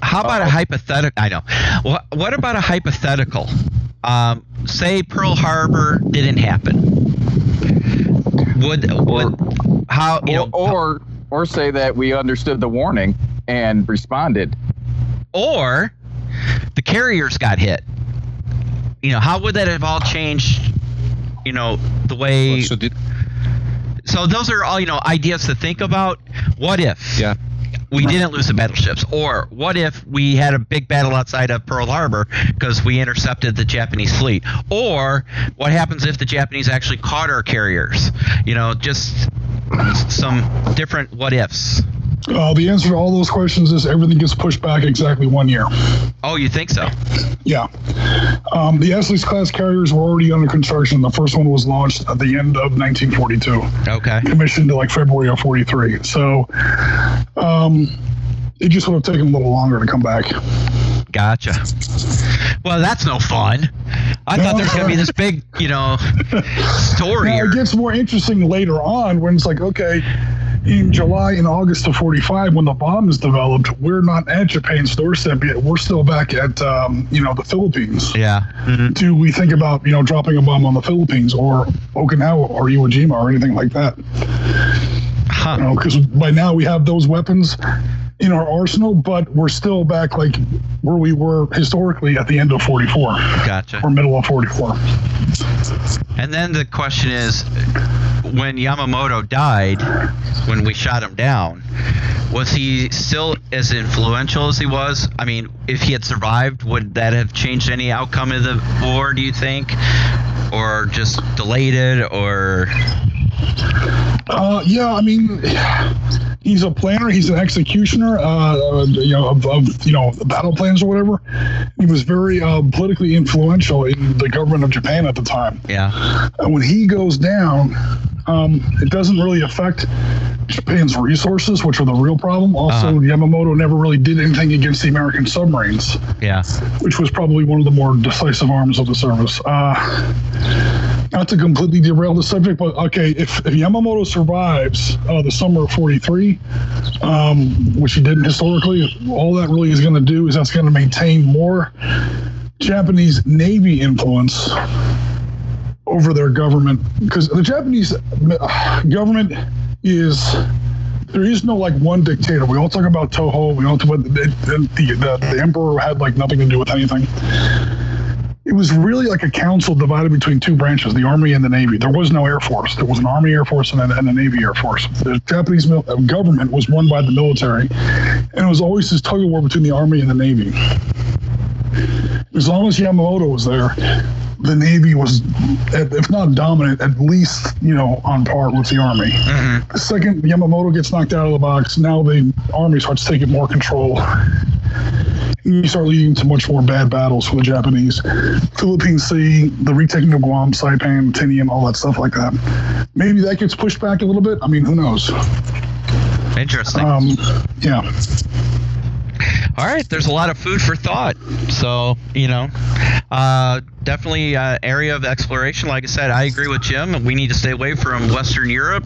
How about a hypothetical? I know. What, what about a hypothetical? Um, say Pearl Harbor didn't happen. Would would how you know or, or or say that we understood the warning and responded. or the carriers got hit. You know, how would that have all changed? You know, the way. So did So those are all you know ideas to think about. What if? yeah. We didn't lose the battleships? Or what if we had a big battle outside of Pearl Harbor because we intercepted the Japanese fleet? Or what happens if the Japanese actually caught our carriers? You know, just some different what ifs. Uh, the answer to all those questions is everything gets pushed back exactly one year. Oh, you think so? Yeah. Um, the Essex class carriers were already under construction. The first one was launched at the end of 1942. Okay. commissioned to like February of 43. So um, it just would have taken a little longer to come back. Gotcha. Well, that's no fun. I thought there was going to be this big, you know, story. Now, it gets more interesting later on when it's like, okay, in July and August of 45, when the bomb is developed, we're not at Japan's doorstep yet. We're still back at, um, you know, the Philippines. yeah. Mhm. Do we think about, you know, dropping a bomb on the Philippines or Okinawa or Iwo Jima or anything like that? Huh. you know, because by now we have those weapons in our arsenal, but we're still back like where we were historically at the end of 44 Gotcha. or middle of 44. And then the question is, when Yamamoto died, when we shot him down, was he still as influential as he was? I mean, if he had survived, would that have changed any outcome of the war? Do you think, or just delayed it, or Uh, yeah, I mean, he's a planner, he's an executioner, uh, uh, you know, of, of you know battle plans or whatever. He was very uh, politically influential in the government of Japan at the time. yeah? And when he goes down, um, it doesn't really affect Japan's resources, which are the real problem. Also, Uh-huh. Yamamoto never really did anything against the American submarines, Yeah. which was probably one of the more decisive arms of the service. Uh, not to completely derail the subject, but okay, if, if Yamamoto survives uh, the summer of 43, um, which he didn't historically, all that really is going to do is that's going to maintain more Japanese Navy influence over their government because the Japanese uh, government is there is no like one dictator. We all talk about Tojo. We all talk about the, the, the, the emperor had like nothing to do with anything. It was really like a council divided between two branches, the army and the navy. There was no air force. There was an army air force and a, and a navy air force. The Japanese mil- uh, government was run by the military, and it was always this tug of war between the army and the navy. As long as Yamamoto was there, the Navy was, if not dominant, at least you know on par with the Army. The second Yamamoto gets knocked out of the box, now the Army starts taking more control. You start leading to much more bad battles for the Japanese. Philippine Sea, the retaking of Guam, Saipan, Tinian, all that stuff like that. Maybe that gets pushed back a little bit. I mean, who knows? Interesting. Um, yeah. All right, there's a lot of food for thought. So, you know, uh, definitely uh, area of exploration. Like I said, I agree with Jim. We need to stay away from Western Europe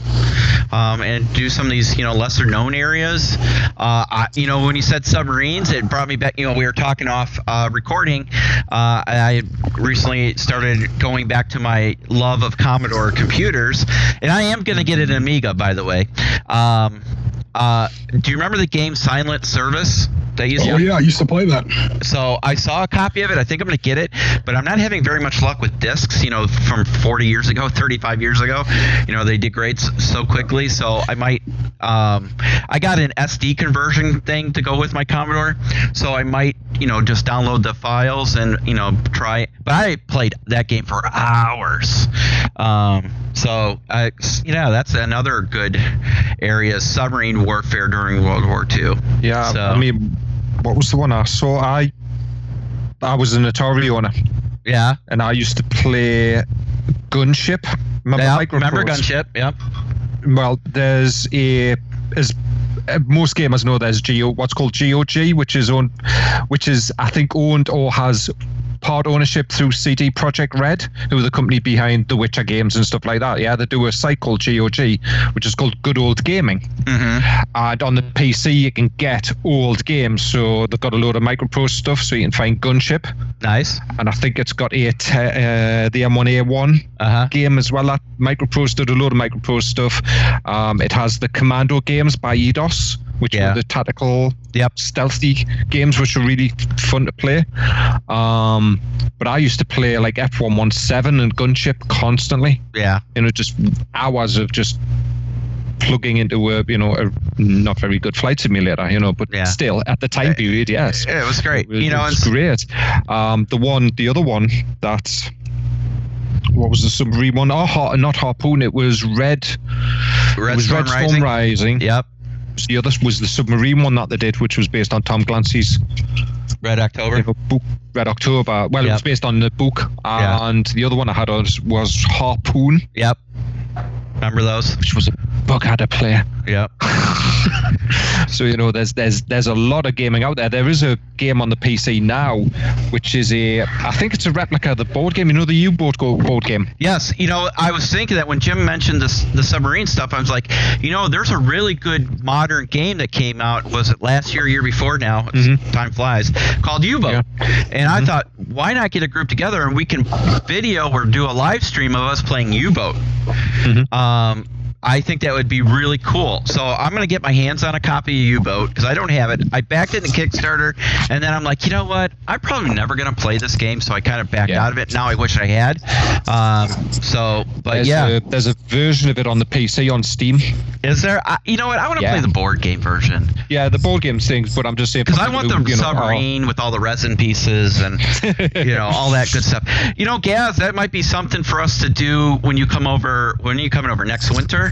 um, and do some of these, you know, lesser known areas. Uh, I, you know, when you said submarines, it brought me back. You know, we were talking off uh, recording. Uh, I recently started going back to my love of Commodore computers, and I am going to get an Amiga, by the way. Um, uh, do you remember the game Silent Service? That used Oh to, yeah, I used to play that. so I saw a copy of it. I think I'm going to get it, but I'm not having very much luck with discs. You know, from 40 years ago, 35 years ago. You know, they degrade so quickly. So I might Um, I got an SD conversion thing to go with my Commodore, so I might, you know, just download the files and you know try. But I played that game for hours. Um, so I, yeah, that's another good area: submarine warfare during World War II. Yeah, So- I mean, what was the one I saw? I I was an Atari owner, Yeah, and I used to play Gunship. Remember, yeah. Remember Gunship? Yep. Well, there's a as uh, most gamers know, there's Geo, what's called GOG, which is owned, which is I think owned or has part ownership through CD Projekt Red, who are the company behind the Witcher games and stuff like that. Yeah, they do a site called GOG, which is called Good Old Gaming. Mm-hmm. And on the PC, you can get old games. So they've got a load of microprose stuff, so you can find Gunship, Nice. and I think it's got a te- uh, the M1A1 Uh huh. game as well. That Microprose did a load of Microprose stuff. Um, it has the Commando games by Eidos, which Yeah. are the tactical, Yep. stealthy games, which are really fun to play. Um, but I used to play like F117 and Gunship constantly. Yeah. You know, just hours of just plugging into a you know a not very good flight simulator. You know, but Yeah. still at the time period, yes. It was great. It was- You know, it was great. Um, the one, the other one that what was the submarine one? Oh, not harpoon. It was red. Red it was Storm Red Storm Rising. Rising. Yep. The other was the submarine one that they did, which was based on Tom Clancy's Red October. book, Red October. Well, it was based on the book, Yeah. and the other one I had was, was Harpoon, Yep. Remember those? which was a bug had to play. Yep. So you know, there's there's there's a lot of gaming out there. There is a game on the PC now, which is a I think it's a replica of the board game. You know, the U-boat board game. Yes, you know, I was thinking that when Jim mentioned this, the submarine stuff, I was like, you know, there's a really good modern game that came out. Was it last year, year before? Now, Mhm. time flies. Called U-boat, and I thought, why not get a group together and we can video or do a live stream of us playing U-boat. Mhm. Um, I think that would be really cool. So I'm gonna get my hands on a copy of U-boat because I don't have it. I backed it in Kickstarter, and then I'm like, you know what? I'm probably never gonna play this game, so I kind of backed Yeah. out of it. Now I wish I had. Um, so, but There's yeah, a, there's a version of it on the PC on Steam. is there? I, you know what? I want to Yeah. play the board game version Yeah, the board game things, but I'm just saying because I want the you know, submarine with all the resin pieces and you know all that good stuff. You know, Gaz, that might be something for us to do when you come over. When are you coming over next winter?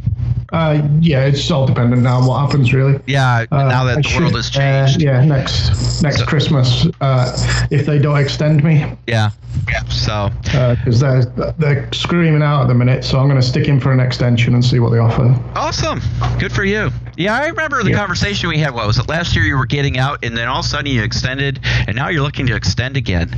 Uh, yeah, it's all dependent on what happens, really. Yeah, Uh, now that I the world has changed. Uh, yeah, next next So- Christmas, uh, if they don't extend me, Yeah. Yeah. So because they're they're screaming out at the minute. So I'm going to stick in for an extension and see what they offer. awesome. Good for you. Yeah, I remember the Yeah. conversation we had. What was it last year? You were getting out, and then all of a sudden you extended, and now you're looking to extend again.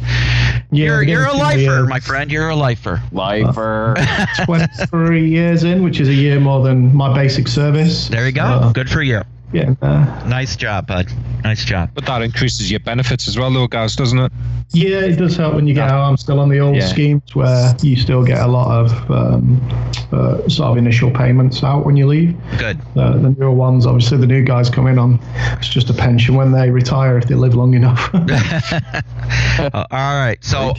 Yeah, you're you're a give it to me, lifer, uh, my friend. You're a lifer. Lifer. 23 years in, which is a year more than my basic service. There you go. Uh, Good for you. yeah, uh, Nice job, bud. Nice job. But that increases your benefits as well, though, guys, doesn't it? Yeah, it does help when you get out. I'm still on the old Yeah. schemes where you still get a lot of um, uh, sort of initial payments out when you leave. Good. Uh, the newer ones, obviously, the new guys come in on it's just a pension when they retire if they live long enough. Uh, all right. So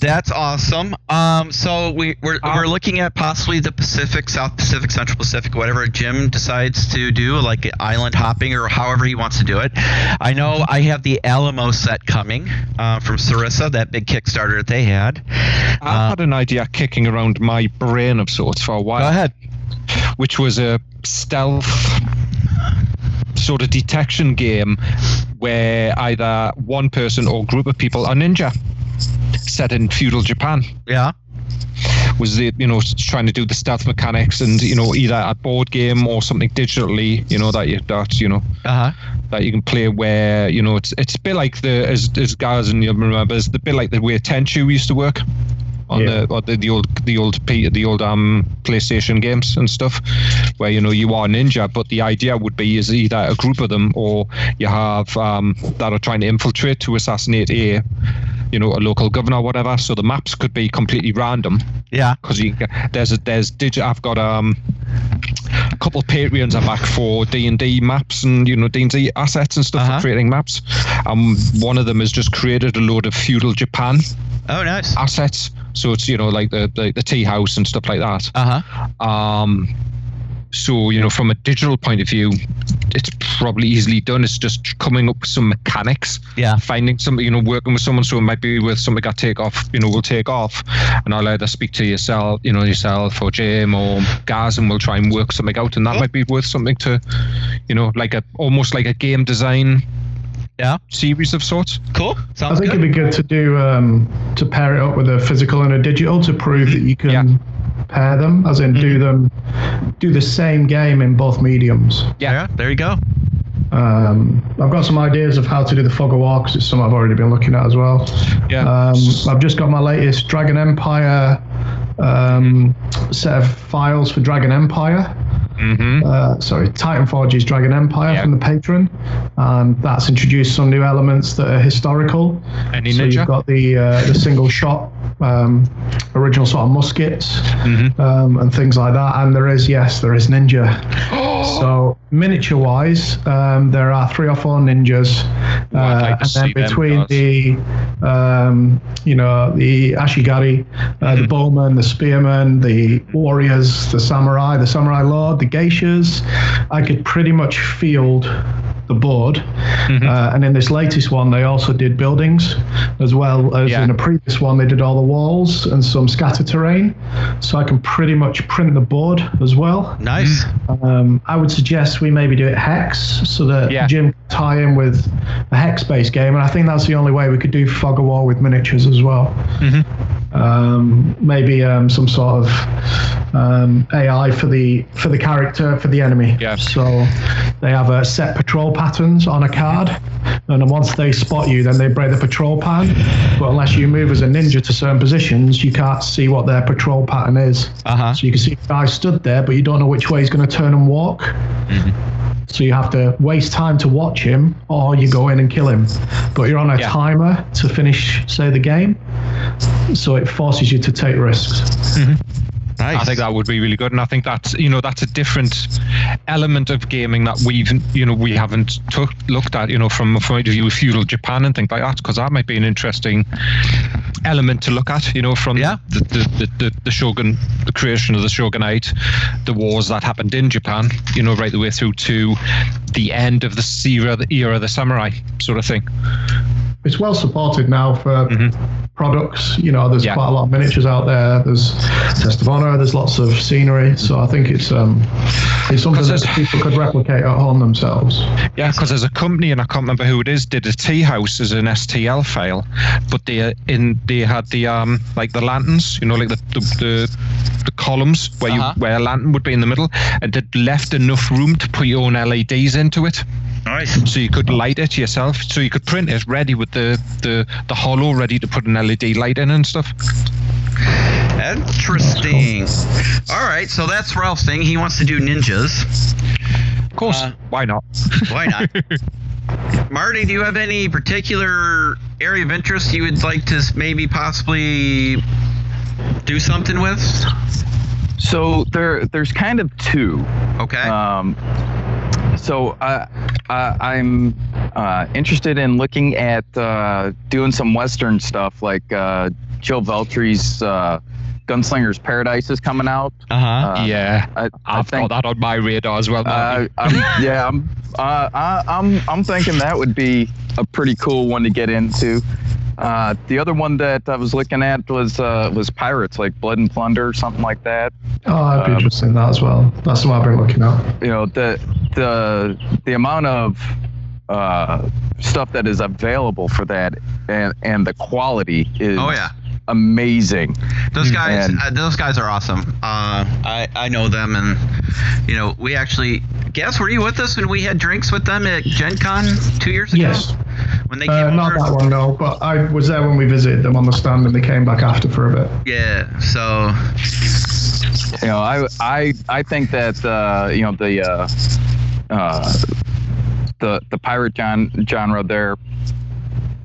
that's awesome. Um, so we, we're, we're looking at possibly the Pacific, South Pacific, Central Pacific, whatever Jim decides to do, like island hopping or however he wants to do it. I know I have the Alamo set coming uh, from Sarissa, that big Kickstarter that they had. I've Uh, had an idea kicking around my brain of sorts for a while. Go ahead. which was a stealth sort of detection game where either one person or group of people are ninja set in feudal Japan Yeah. Was it you know trying to do the stealth mechanics and you know either a board game or something digitally you know that you that you know Uh huh. that you can play where you know it's it's a bit like the as as guys and you remember it's a bit like the way Tenchu used to work on Yeah. the, or the the old the old P, the old um PlayStation games and stuff where you know you are ninja but the idea would be is either a group of them or you have um that are trying to infiltrate to assassinate a you know a local governor or whatever so the maps could be completely random Yeah. because you get- there's a there's digit I've got um a couple of Patreons are back for D and D maps and you know D and D assets and stuff Uh-huh. for creating maps. Um, one of them has just created a load of feudal Japan Oh, nice. assets. So it's you know like the the, the tea house and stuff like that. Uh huh. Um, so you know, from a digital point of view, it's probably easily done. It's just coming up with some mechanics. Yeah. Finding something, you know, working with someone. So it might be with something I take off. You know, we'll take off, and I'll either speak to yourself, you know, yourself or Jim or Gaz, and we'll try and work something out. And that might be worth something to, you know, like a almost like a game design. Yeah. Series of sorts. Cool. I think good. it'd be good to do um, to pair it up with a physical and a digital to prove that you can Yeah. Pair them, as in do them, do the same game in both mediums. yeah. There you go. Um, I've got some ideas of how to do the fog of war because it's something I've already been looking at as well. Yeah. Um, I've just got my latest Dragon Empire um, set of files for Dragon Empire. Mm-hmm. Uh, sorry, Titan Forge's Dragon Empire Yeah. from the patron, and that's introduced some new elements that are historical. Any so ninja? you've got the uh, the single shot, um, original sort of muskets, Mm-hmm. um, and things like that. And there is yes, there is ninja. so miniature wise, um, there are three or four ninjas, like uh, and then between the um, you know the ashigaru, uh, Mm-hmm. the bowmen, the spearmen, the warriors, the samurai, the samurai lord, the geishas, I could pretty much field the board. Mm-hmm. Uh, and in this latest one, they also did buildings, as well as Yeah. in a previous one, they did all the walls and some scatter terrain. So I can pretty much print the board as well. Nice. Um, I would suggest we maybe do it hex so that Yeah. Jim can tie in with a hex based game. And I think that's the only way we could do Fog of War with miniatures as well. Um, maybe um, some sort of um, AI for the for the character for the enemy. Yeah. So they have a set patrol patterns on a card, and then once they spot you, then they break the patrol pattern. But unless you move as a ninja to certain positions, you can't see what their patrol pattern is. Uh huh. So you can see the guy stood there, but you don't know which way he's going to turn and walk. So you have to waste time to watch him, or you go in and kill him. But you're on a Yeah. timer to finish, say, the game. So it forces you to take risks. Nice. I think that would be really good, and I think that's you know that's a different element of gaming that we've you know we haven't took, looked at you know from a point of view of feudal Japan and things like that because that might be an interesting element to look at you know from Yeah. the, the, the, the, the shogun the creation of the shogunate the wars that happened in Japan you know right the way through to the end of the era the era of the samurai sort of thing It's well supported now for products. You know, there's Mm-hmm. Yeah. quite a lot of miniatures out there. There's Test of Honor. There's lots of scenery. So I think it's um, it's something 'Cause that people could replicate at home themselves. Yeah, because there's a company, and I can't remember who it is, did a tea house as an STL file, but they uh, in they had the um like the lanterns, you know, like the the, the, the columns where Uh-huh. you where a lantern would be in the middle, and it left enough room to put your own LEDs into it, Nice. so you could light it yourself. So you could print it ready with the the the hollow ready to put an LED light in and stuff. Interesting. All right, so that's Ralph's thing. He wants to do ninjas. Of course, Uh, why not? Why not? Marty, do you have any particular area of interest you would like to maybe possibly do something with? So there, there's kind of two. Okay. Um, so uh, uh, I'm uh, interested in looking at uh, doing some Western stuff, like uh, Joe Veltry's uh, Gunslinger's Paradise is coming out. uh-huh. Uh, yeah, I, think, got that on my radar as well. uh, I'm, yeah, I'm, uh, I, I'm, I'm thinking that would be a pretty cool one to get into. Uh, the other one that I was looking at was uh, was pirates, like Blood and Plunder or something like that. Oh, I'd be Um, interested in that as well. That's what I've been looking at. you know the the the amount of uh, stuff that is available for that and and the quality is Oh yeah. Amazing. Those guys, And- uh, those guys are awesome. Uh, I I know them, and you know we actually. Gaz were you with us when we had drinks with them at Gen Con two years ago? Yes. When they came Uh, not over. that one, no. But I was there when we visited them on the stand, and they came back after for a bit. Yeah. So You know, I I I think that uh, you know the uh, uh, the the pirate gen- genre there.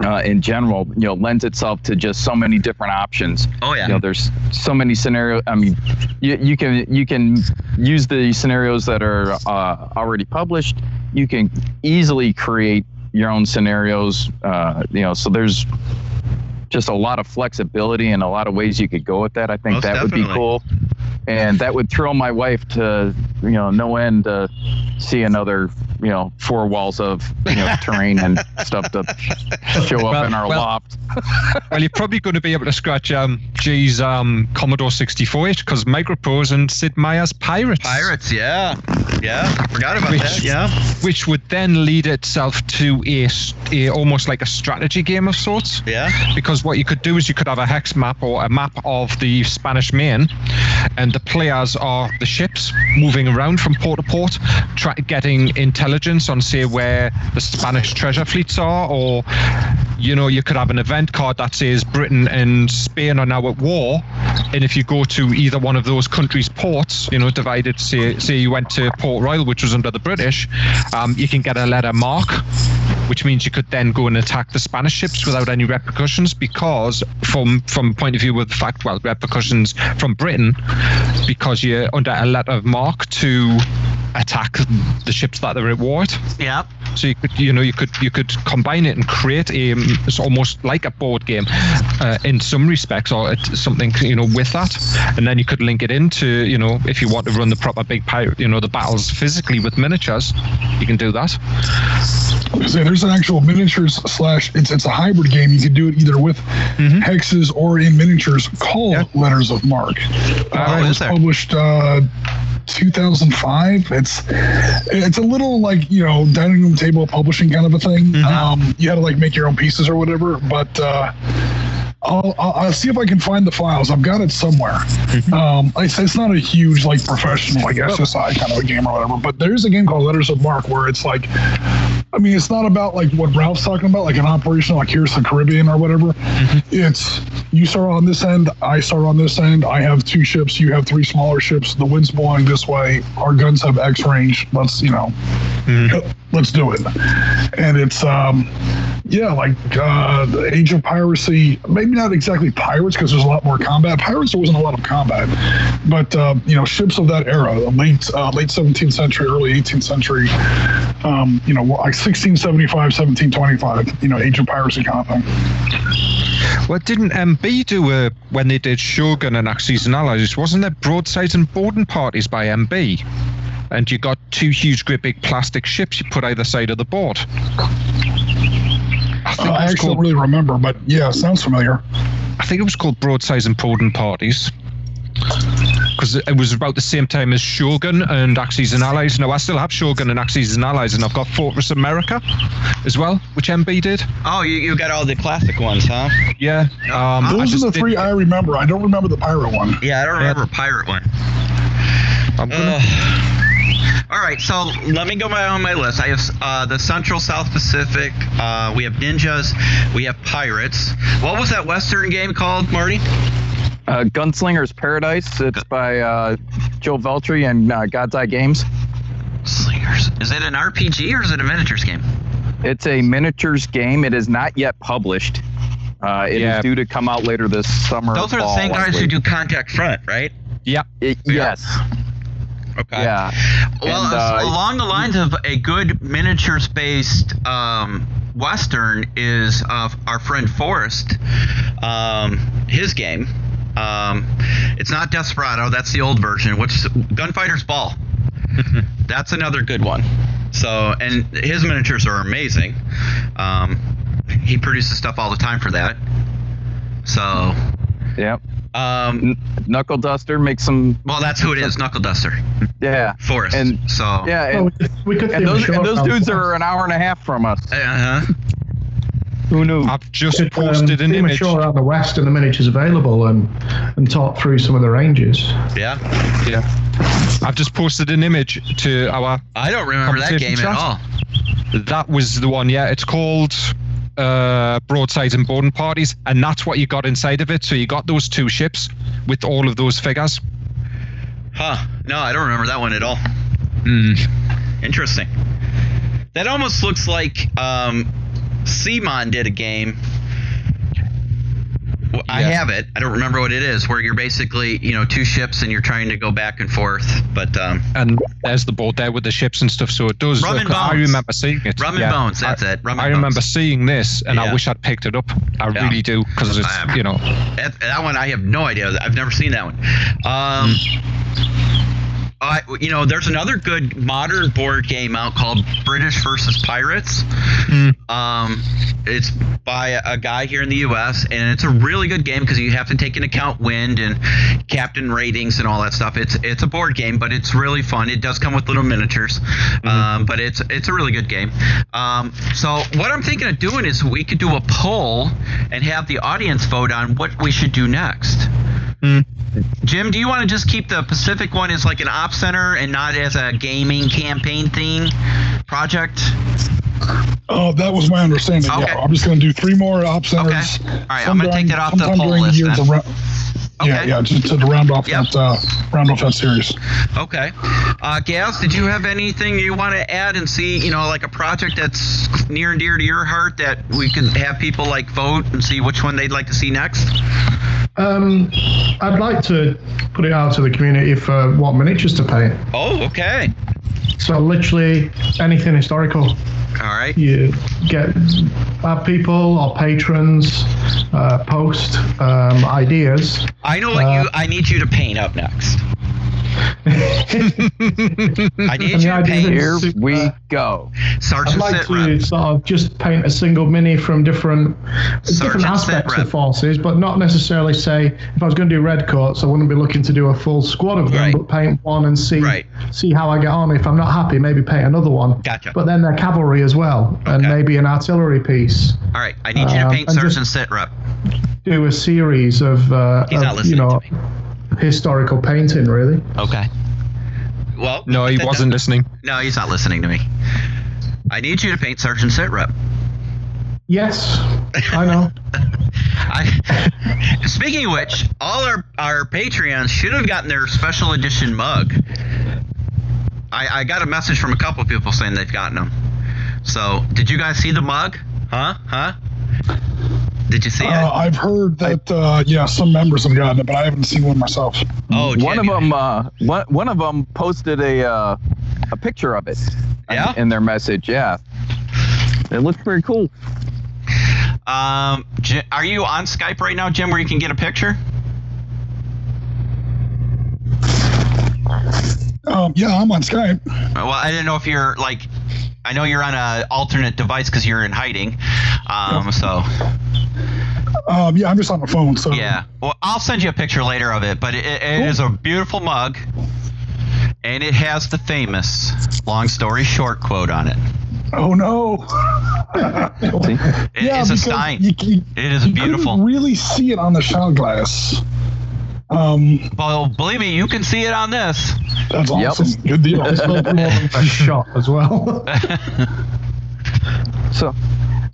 Uh, in general, you know, lends itself to just so many different options. oh yeah. you know there's so many scenarios i mean you, you can you can use the scenarios that are uh, already published you can easily create your own scenarios uh, you know so there's just a lot of flexibility and a lot of ways you could go with that i think Most that would be cool and that would thrill my wife to you know no end to see another you know four walls of you know terrain and stuff to show up Well- in our well- loft. Well, you're probably going to be able to scratch um, G's um, Commodore 64 because Microprose and Sid Meier's Pirates. Pirates, yeah, yeah. Forgot about Which- that. Yeah. Which would then lead itself to a, a almost like a strategy game of sorts. Yeah. because what you could do is you could have a hex map or a map of the Spanish Main, and the players are the ships moving around from port to port, try, getting intelligence on say where the Spanish treasure fleets are, or you know you could have an event card that says Britain and Spain are now at war, and if you go to either one of those countries' ports, you know divided, say say you went to Port Royal, which was under the British, um, you can get a letter marque which means you could then go and attack the Spanish ships without any repercussions because from from point of view of the fact well repercussions from Britain because you're under a letter of marque to attack the ships that are at war Yeah. So you could you know you could you could combine it and create a it's almost like a board game uh, in some respects or something you know with that and then you could link it into you know if you want to run the proper big pirate you know the battles physically with miniatures you can do that So there's an actual miniatures slash it's it's a hybrid game. You can do it either with hexes or in miniatures called Yeah. Letters of Marque. Uh, Oh, it is was published uh, 2005. It's it's a little like you know dining room table publishing kind of a thing. Um, you had to like make your own pieces or whatever, but. Uh, I'll, I'll, I'll see if I can find the files. I've got it somewhere. Um, it's, it's not a huge, like, professional, like, SSI kind of a game or whatever, but there's a game called Letters of Marque where it's like, I mean, it's not about like what Ralph's talking about, like an operation like here's the Caribbean or whatever. It's you start on this end, I start on this end. I have two ships, you have three smaller ships. The wind's blowing this way. Our guns have X range. Let's you know, let's do it. And it's um, yeah, like uh, the Age of Piracy. Maybe not exactly pirates because there's a lot more combat. Pirates there wasn't a lot of combat, but uh, you know ships of that era, late uh, late 17th century, early 18th century. Um, you know, like 1675, 1725. You know, Age of Piracy kind of thing. Well, didn't MB do a when they did Shogun and Axis and Allies? Wasn't there broadsides and boarding parties by MB? And you got two huge, great big plastic ships you put either side of the board. I think, Uh, it I was actually called, don't really remember, but yeah, sounds familiar. I think it was called broadsides and boarding parties. Because it was about the same time as Shogun and Axis and Allies. Now I still have Shogun and Axis and Allies, and I've got Fortress America as well, which MB did. Oh, you, you got all the classic ones, huh? Yeah. Um, Those are the did- three I remember. I don't remember the pirate one. Yeah, I don't remember a pirate one. I'm gonna- Uh, all right, so let me go by on my list. I have uh, the Central South Pacific. Uh, we have ninjas. We have pirates. What was that Western game called, Marty? Uh, Gunslinger's Paradise. It's by uh, Joe Veltri and uh, God's Eye Games. Slingers. Is it an RPG or is it a miniatures game? It's a miniatures game. It is not yet published. Uh, it is Yeah. due to come out later this summer. Those are the same I guys who do Contact Front, right? Yep. It- Yeah. yes. Okay. Yeah. Well, And, uh, along the lines of a good miniatures-based um, western is uh, our friend Forrest. Um, his game. Um, it's not Desperado. That's the old version. Which Gunfighter's Ball. that's another good one. So, and his miniatures are amazing. Um, he produces stuff all the time for that. So, Yep. Um, Knuckle Duster makes some. well, that's who it is, Knuckle Duster, Yeah. Forrest. And- so, Yeah. Well, And, we could, we could and see those, and those dudes are an hour and a half from us. uh-huh. Who knew? I've just could, um, posted an see him image. ashore out the west and the miniatures available and and talk through some of the ranges. yeah. Yeah. I've just posted an image to our. I don't remember that Competition game at all. That was the one. Yeah, it's called uh, Broadsides and Boarding Parties, and that's what you got inside of it. So you got those two ships with all of those figures. Huh. No, I don't remember that one at all. Mm. Interesting. That almost looks like um, Simon did a game. Well, I Yeah. have it. I don't remember what it is. Where you're basically, you know, two ships and you're trying to go back and forth. But um, And there's the board there with the ships and stuff. So it does. Rum look, and I remember seeing it. Rum and yeah. Bones, that's I, it. Rum and I remember Bones. seeing this, and Yeah. I wish I'd picked it up. I really do because it's you know. that, that one I have no idea. I've never seen that one. Um, Uh, you know, there's another good modern board game out called British versus Pirates. Um, it's by a, a guy here in the U.S. and it's a really good game because you have to take into account wind and captain ratings and all that stuff. It's it's a board game, but it's really fun. It does come with little miniatures, um, but it's it's a really good game. Um, so what I'm thinking of doing is we could do a poll and have the audience vote on what we should do next. Jim, do you want to just keep the Pacific one as like an op center and not as a gaming campaign thing project? Oh, that was my understanding. Okay. Yeah, I'm just going to do three more op centers. Okay. All right, I'm gonna take that off the poll list year then. to ra- Yeah, yeah, just to round off Yep. that uh, round off that series. Okay. Uh, Gaz, did you have anything you want to add and see, you know, like a project that's near and dear to your heart that we could have people like vote and see which one they'd like to see next? Um, I'd like to put it out to the community for what miniatures to paint. Oh, okay. So literally anything historical. All right. You get have people or patrons uh, post um, ideas. I know what Uh, you. I need you to paint up next. I need And you to paint is- Here we Uh, go. I'd like Sit Rep. to sort of just paint a single mini from different Sergeant different aspects Sit Rep. of forces, but not necessarily say if I was going to do red coats, I wouldn't be looking to do a full squad of them, Right. but paint one and see Right. see how I get on. If I'm not happy, maybe paint another one. Gotcha. But then they're cavalry as well, and maybe an artillery piece. All right. I need you to Um, paint and just- Sergeant Sit Rep. Do a series of, uh, He's of, not you know to me. historical painting, really. Okay. Well. No, he wasn't listening. No, he's not listening to me. I need you to paint Sergeant Sit Rep. Yes, I know. I, speaking of which, all our, our Patreons should have gotten their special edition mug. I, I got a message from a couple of people saying they've gotten them. So, did you guys see the mug? Huh? Huh? Did you see Uh, it? I've heard that uh, yeah, some members have gotten it, but I haven't seen one myself. Oh, one Jim, of them, uh, one, one of them posted a uh, a picture of it. in- Yeah? In their message, yeah. It looks pretty cool. Um, are you on Skype right now, Jim, where you can get a picture? Um, yeah, I'm on Skype. Well, I didn't know if you're like. I know you're on a alternate device because you're in hiding. Um, so Um, yeah, I'm just on the phone. So Yeah. Well, I'll send you a picture later of it, but it, it is a beautiful mug, and it has the famous "long story short" quote on it. Oh no. It yeah, is a because Stein. You, you, It is you beautiful. really see it on the shot glass. Um, Well, believe me, you can see it on this. that's Yep. awesome. Good deal. It's a shot as well. So,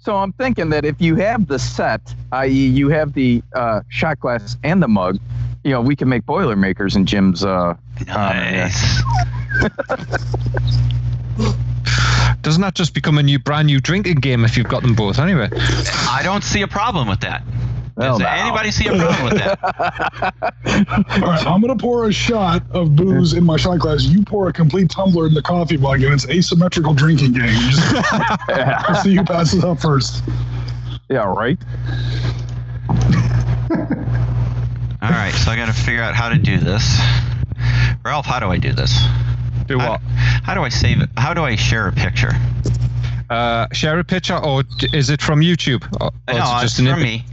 so I'm thinking that if you have the set, i.e., you have the uh, shot glass and the mug, you know, we can make Boilermakers in Jim's. Uh, Nice. Doesn't that just become a new, brand new drinking game if you've got them both anyway? I don't see a problem with that. Does no. anybody see a problem with that? All right, I'm gonna pour a shot of booze in my shot glass. You pour a complete tumbler in the coffee mug, and it's asymmetrical drinking game. You Just let's see who passes up first. yeah, right. All right, so I got to figure out how to do this. Ralph, how do I do this? Do How, what? how do I save it? How do I share a picture? Uh, share a picture, or is it from YouTube? Or, or no, it's it for an im- me.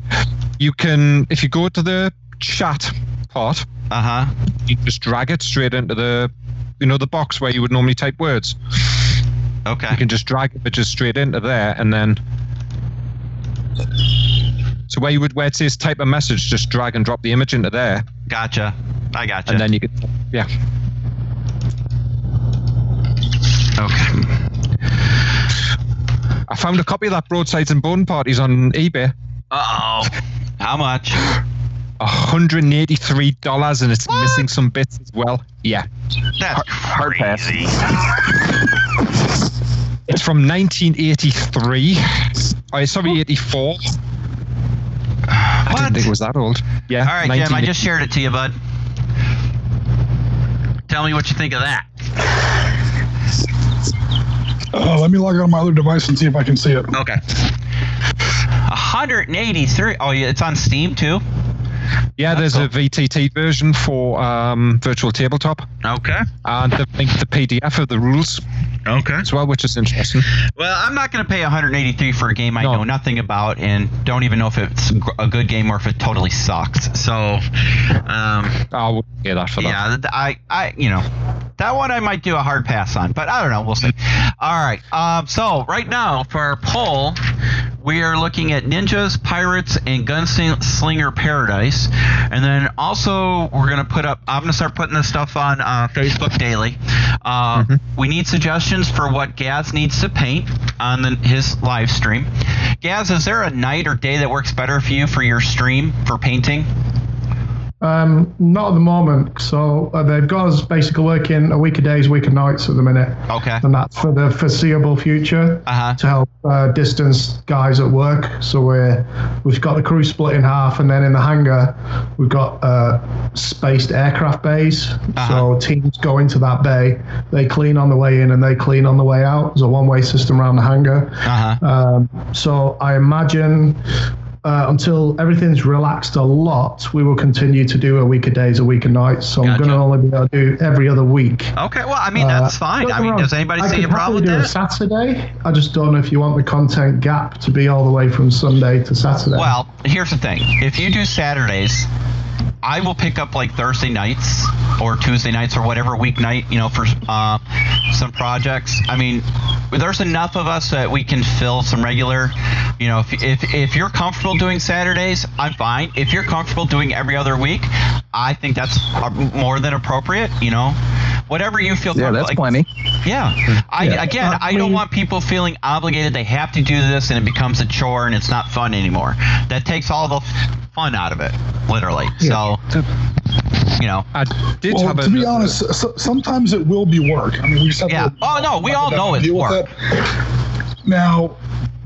You can, if you go to the chat part, Uh huh. you just drag it straight into the, you know, the box where you would normally type words. Okay. You can just drag it just straight into there, and then. So where you would where it says type a message, just drag and drop the image into there, Gotcha. I gotcha. and then you can, yeah. Okay. I found a copy of that Broadsides and Bone Parties on eBay. Uh oh. How much? $183 and it's missing some bits as well. Yeah. That's Hard pass. crazy. It's from 1983. Oh, sorry, 84. I didn't think it was that old. Yeah. All right, Jim. I just shared it to you, bud. Tell me what you think of that. Uh, let me log on my other device and see if I can see it. Okay. 183. Oh, yeah, it's on Steam too. Yeah, That's there's a VTT version for um, virtual tabletop, Okay. and they've linked the PDF of the rules Okay. as well, which is interesting. Well, I'm not going to pay 183 for a game I No. know nothing about and don't even know if it's a good game or if it totally sucks. So, um, I wouldn't get that for that. yeah, I, I, you know, that one I might do a hard pass on, but I don't know. We'll see. All right. Um, so right now for our poll, we are looking at ninjas, pirates, and gunslinger paradise, and then also we're gonna put up. I'm gonna start putting this stuff on uh, Facebook daily. Uh, We need suggestions for what Gaz needs to paint on the, his live stream. Gaz, is there a night or day that works better for you for your stream for painting? Um, not at the moment. So uh, they've got us basically working a week of days, week of nights at the minute, Okay. and that's for the foreseeable future Uh huh. to help uh, distance guys at work. So we're we've got the crew split in half, and then in the hangar we've got uh, spaced aircraft bays. Uh-huh. So teams go into that bay, they clean on the way in, and they clean on the way out. There's a one-way system around the hangar. Uh huh. Um, so I imagine uh, until everything's relaxed a lot, we will continue to do a week of days, a week of nights. So I'm going to only be able to do every other week. Okay. Well, I mean that's Uh, fine. don't I mean, does anybody I see a problem with that? Saturday. I just don't know if you want the content gap to be all the way from Sunday to Saturday. Well, here's the thing. If you do Saturdays, I will pick up like Thursday nights or Tuesday nights or whatever weeknight, you know, for uh, some projects. I mean, there's enough of us that we can fill some regular. You know, if if, if you're comfortable doing Saturdays, I'm fine. If you're comfortable doing every other week, I think that's more than appropriate. You know, whatever you feel. Yeah, comfortable- that's like, plenty. yeah. I Yeah. again, Uh, I don't want people feeling obligated they have to do this and it becomes a chore and it's not fun anymore. That takes all the fun out of it, literally. So, you know, I did Well, have a. to be honest, so, sometimes it will be work. I mean, we just have Yeah. to. Oh, no, we all know it's work. that. Now,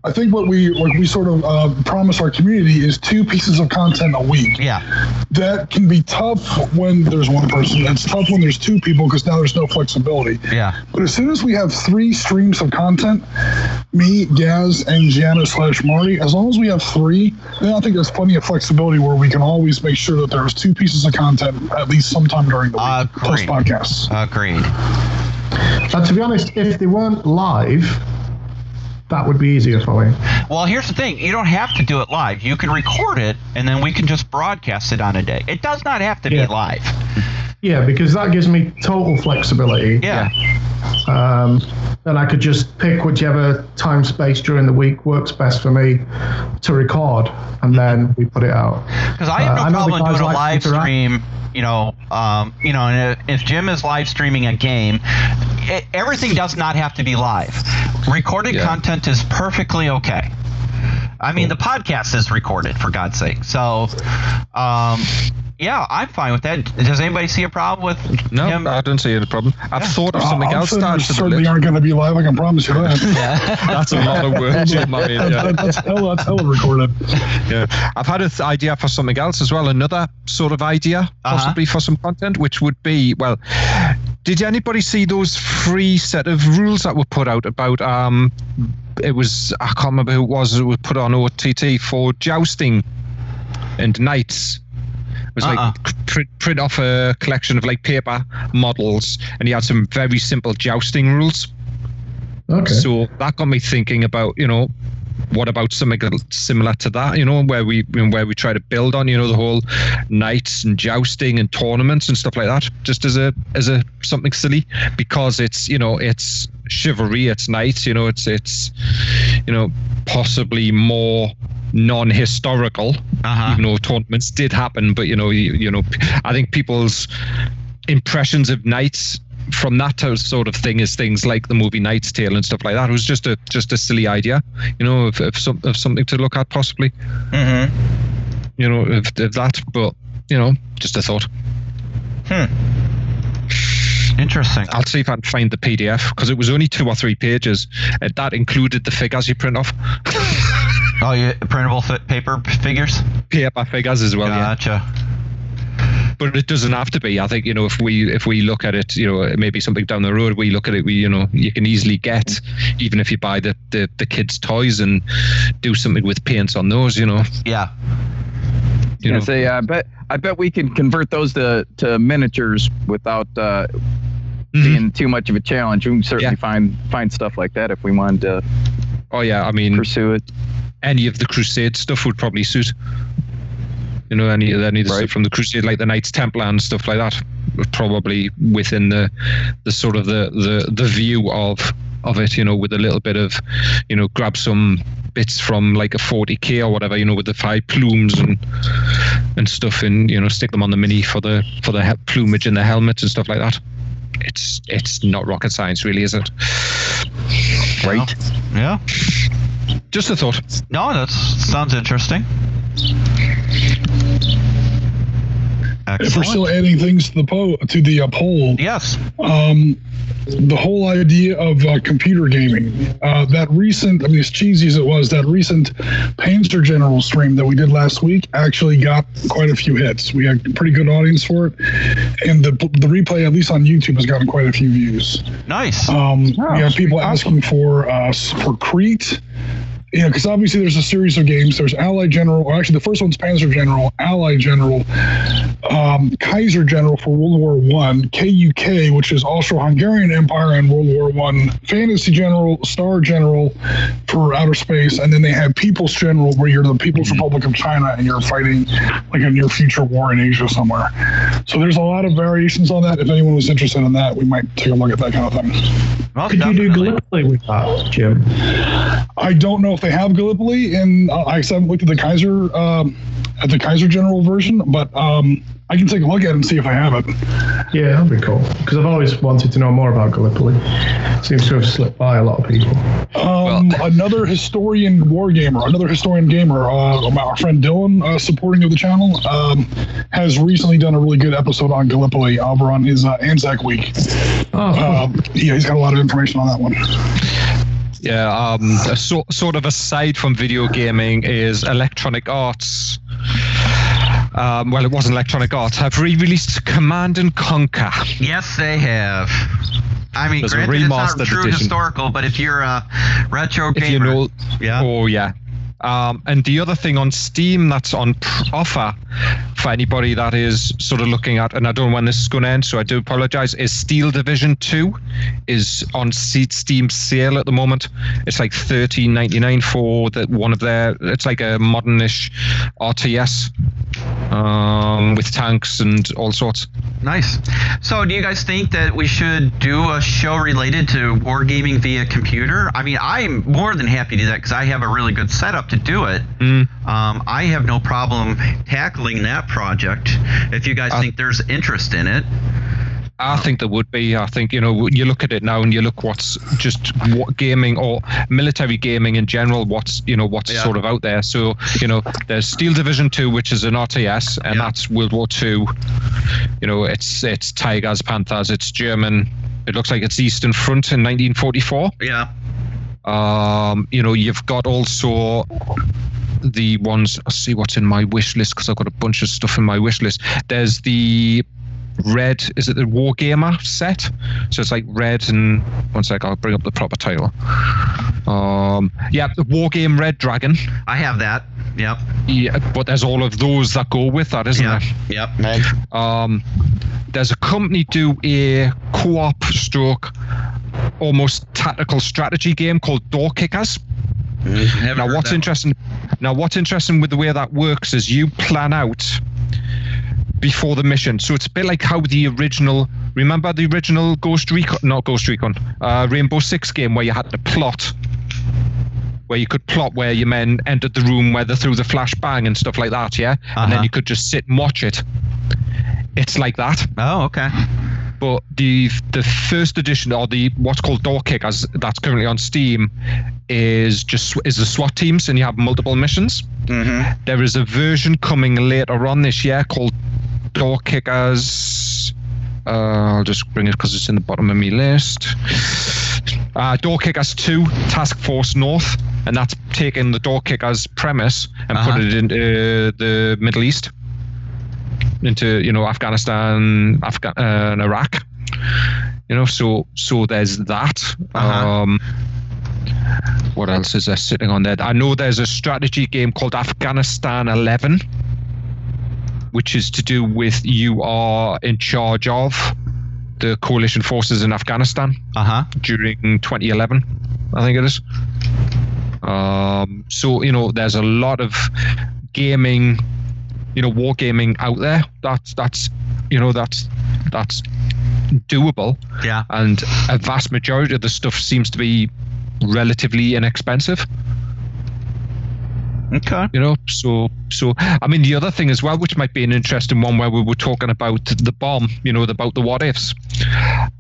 I think what we like we sort of uh, promise our community is two pieces of content a week. yeah. That can be tough when there's one person. It's tough when there's two people because now there's no flexibility. Yeah. But as soon as we have three streams of content, me, Gaz, and Gianna slash Marty, as long as we have three, then I think there's plenty of flexibility where we can always make sure that there's two pieces of content at least sometime during the week, Agreed. post podcasts. Agreed. and to be honest, if they weren't live, that would be easier for me. Well, here's the thing. You don't have to do it live. You can record it and then we can just broadcast it on a day. It does not have to Yeah. be live. Yeah, because that gives me total flexibility. Yeah. Um, and I could just pick whichever time space during the week works best for me to record, and then we put it out. Because I have Uh, no the problem doing a live interact. You know, um, you know, and if Jim is live streaming a game, it, everything does not have to be live. Recorded Yeah. content is perfectly okay. I mean, the podcast is recorded for God's sake. So, um, yeah, I'm fine with that. Does anybody see a problem with no, him? I don't see any problem. I've thought of something I'm else to certain add there to the certainly aren't going to be live. I can promise you that. That's a lot of words. Jim. I mean, yeah. that- that's hella, that's hella recorded. Yeah. I've had an idea for something else as well. Another sort of idea, Uh-huh. possibly for some content, which would be well. Did anybody see those free set of rules that were put out about? Um, it was I can't remember who it was. It was put on OTT for jousting and knights. It was Uh-uh. like print, print off a collection of like paper models, and he had some very simple jousting rules. Okay. So that got me thinking about, you know, what about something similar to that? You know, where we where we try to build on, you know, the whole knights and jousting and tournaments and stuff like that, just as a as a something silly because it's you know it's chivalry, it's knights, you know, it's it's you know possibly more non-historical Uh-huh. even though tournaments did happen but you know you, you know i think people's impressions of knights from that sort of thing is things like the movie Knight's Tale and stuff like that. It was just a just a silly idea, you know, of, of, some, of something to look at possibly, Mm-hmm. you know, of, of that. But you know, just a thought. Hmm. Interesting. I'll see if I can find the PDF because it was only two or three pages. And that included the figures you print off, Oh, yeah, printable fi- paper figures. paper figures as well. Yeah. Gotcha. but it doesn't have to be. I think you know if we if we look at it, you know, maybe something down the road, we look at it, we you know, you can easily get even if you buy the the, the kids' toys and do something with paints on those, you know. Yeah. You know, say, I bet I bet we can convert those to, to miniatures without uh, Mhm. being too much of a challenge. We can certainly Yeah. find find stuff like that if we wanted to oh yeah, I mean, pursue it. any of the Crusade stuff would probably suit. You know, any any of the Right. stuff from the Crusade, like the Knights Templar and stuff like that, probably within the the sort of the the the view of of it. You know, with a little bit of, you know, grab some bits from like a 40k or whatever. You know, with the five plumes and and stuff, and you know, stick them on the mini for the for the he- plumage and the helmets and stuff like that. It's it's not rocket science, really, is it? Right. Yeah. Just a thought. No, that sounds interesting. If we're still adding things to the po- to the uh, poll, yes. um, the whole idea of uh, computer gaming, uh, that recent, I mean, as cheesy as it was, that recent Panzer General stream that we did last week actually got quite a few hits. We had a pretty good audience for it, and the the replay, at least on YouTube, has gotten quite a few views. Nice. Um, Oh, we have people awesome. asking for uh, for Crete. You know, because obviously there's a series of games. There's Allied General, or actually the first one's Panzer General, Allied General, um, Kaiser General for World War One, KUK, which is Austro-Hungarian Empire and World War One, Fantasy General, Star General for outer space, and then they have People's General, where you're the People's Republic of China and you're fighting like a near future war in Asia somewhere. So there's a lot of variations on that. If anyone was interested in that, we might take a look at that kind of thing. Most Could you do definitely. Gallipoli with that, Jim? I don't know if they have Gallipoli, and uh, I haven't looked at the Kaiser um, at the Kaiser General version, but um, I can take a look at it and see if I have it. Yeah, that'd be cool. Because I've always wanted to know more about Gallipoli. Seems to have slipped by a lot of people. Um, another historian war gamer, another historian gamer, uh, our friend Dylan, uh, supporting of the channel, um, has recently done a really good episode on Gallipoli over on his uh, Anzac Week. Oh, Um, yeah, he's got a lot of information on that one. Yeah, um, a so, sort of aside from video gaming is Electronic Arts. Um, well, it wasn't Electronic Arts. Have re-released Command and Conquer. Yes, they have. I mean, There's granted, it's not true edition. historical, but if you're a retro gamer, If you know, yeah, oh yeah. Um, and the other thing on Steam that's on offer for anybody that is sort of looking at, and I don't know when this is going to end, so I do apologize, is Steel Division 2 is on Steam sale at the moment. It's like thirteen ninety nine for the, one of their, it's like a modernish RTS um, with tanks and all sorts. nice. So, do you guys think that we should do a show related to wargaming via computer? I mean, I'm more than happy to do that because I have a really good setup to do it. Mm. Um, I have no problem tackling that project if you guys Uh, think there's interest in it. I think there would be. I think you know you look at it now and you look what's just what gaming or military gaming in general. What's you know what's Yeah. sort of out there. So you know there's Steel Division Two, which is an RTS, and Yeah. that's World War Two. You know it's it's Tigers, Panthers. It's German. It looks like it's Eastern Front in 1944. Yeah. Um, you know you've got also the ones. I'll see what's in my wish list because I've got a bunch of stuff in my wish list. There's the red is it the wargamer set so it's like red and one sec i'll bring up the proper title um yeah the wargame red dragon I have that. Yep. yeah but there's all of those that go with that isn't Yeah. there Yep. um there's a company do a co-op stroke almost tactical strategy game called door kickers. Haven't now what's interesting now what's interesting with the way that works is you plan out before the mission. So it's a bit like how the original remember the original ghost recon not ghost recon uh, rainbow six game where you had to plot where you could plot where your men entered the room whether through the flashbang and stuff like that yeah? And then Uh-huh. you could just sit and watch it. It's like that. Oh, okay. But the the first edition or the what's called door kickers that's currently on steam is just is the SWAT teams and you have multiple missions. Mm-hmm. There is a version coming later on this year called Door Kickers. Uh, I'll just bring it because it's in the bottom of my list. Uh, Door Kickers 2 Task Force North, and that's taking the Door Kickers premise and Uh-huh. put it into uh, the Middle East, into you know Afghanistan, Afghan, uh, and Iraq. You know, so so there's that. Uh-huh. Um, what else is there sitting on there? I know there's a strategy game called Afghanistan 11. which is to do with you are in charge of the coalition forces in Afghanistan Uh huh. during 2011, I think it is. Um, so you know, there's a lot of gaming, you know, wargaming out there. That's that's you know that's that's doable, Yeah. and a vast majority of the stuff seems to be relatively inexpensive. Okay. you know so so i mean the other thing as well which might be an interesting one where we were talking about the bomb you know about the what ifs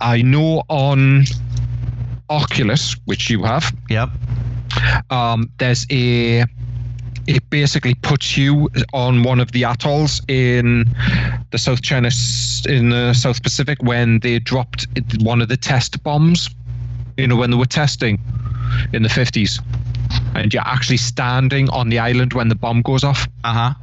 i know on oculus which you have Yep. um, there's a it basically puts you on one of the atolls in the South China in the South Pacific when they dropped one of the test bombs. You know when they were testing in the 50s, and you're actually standing on the island when the bomb goes off, Uh huh.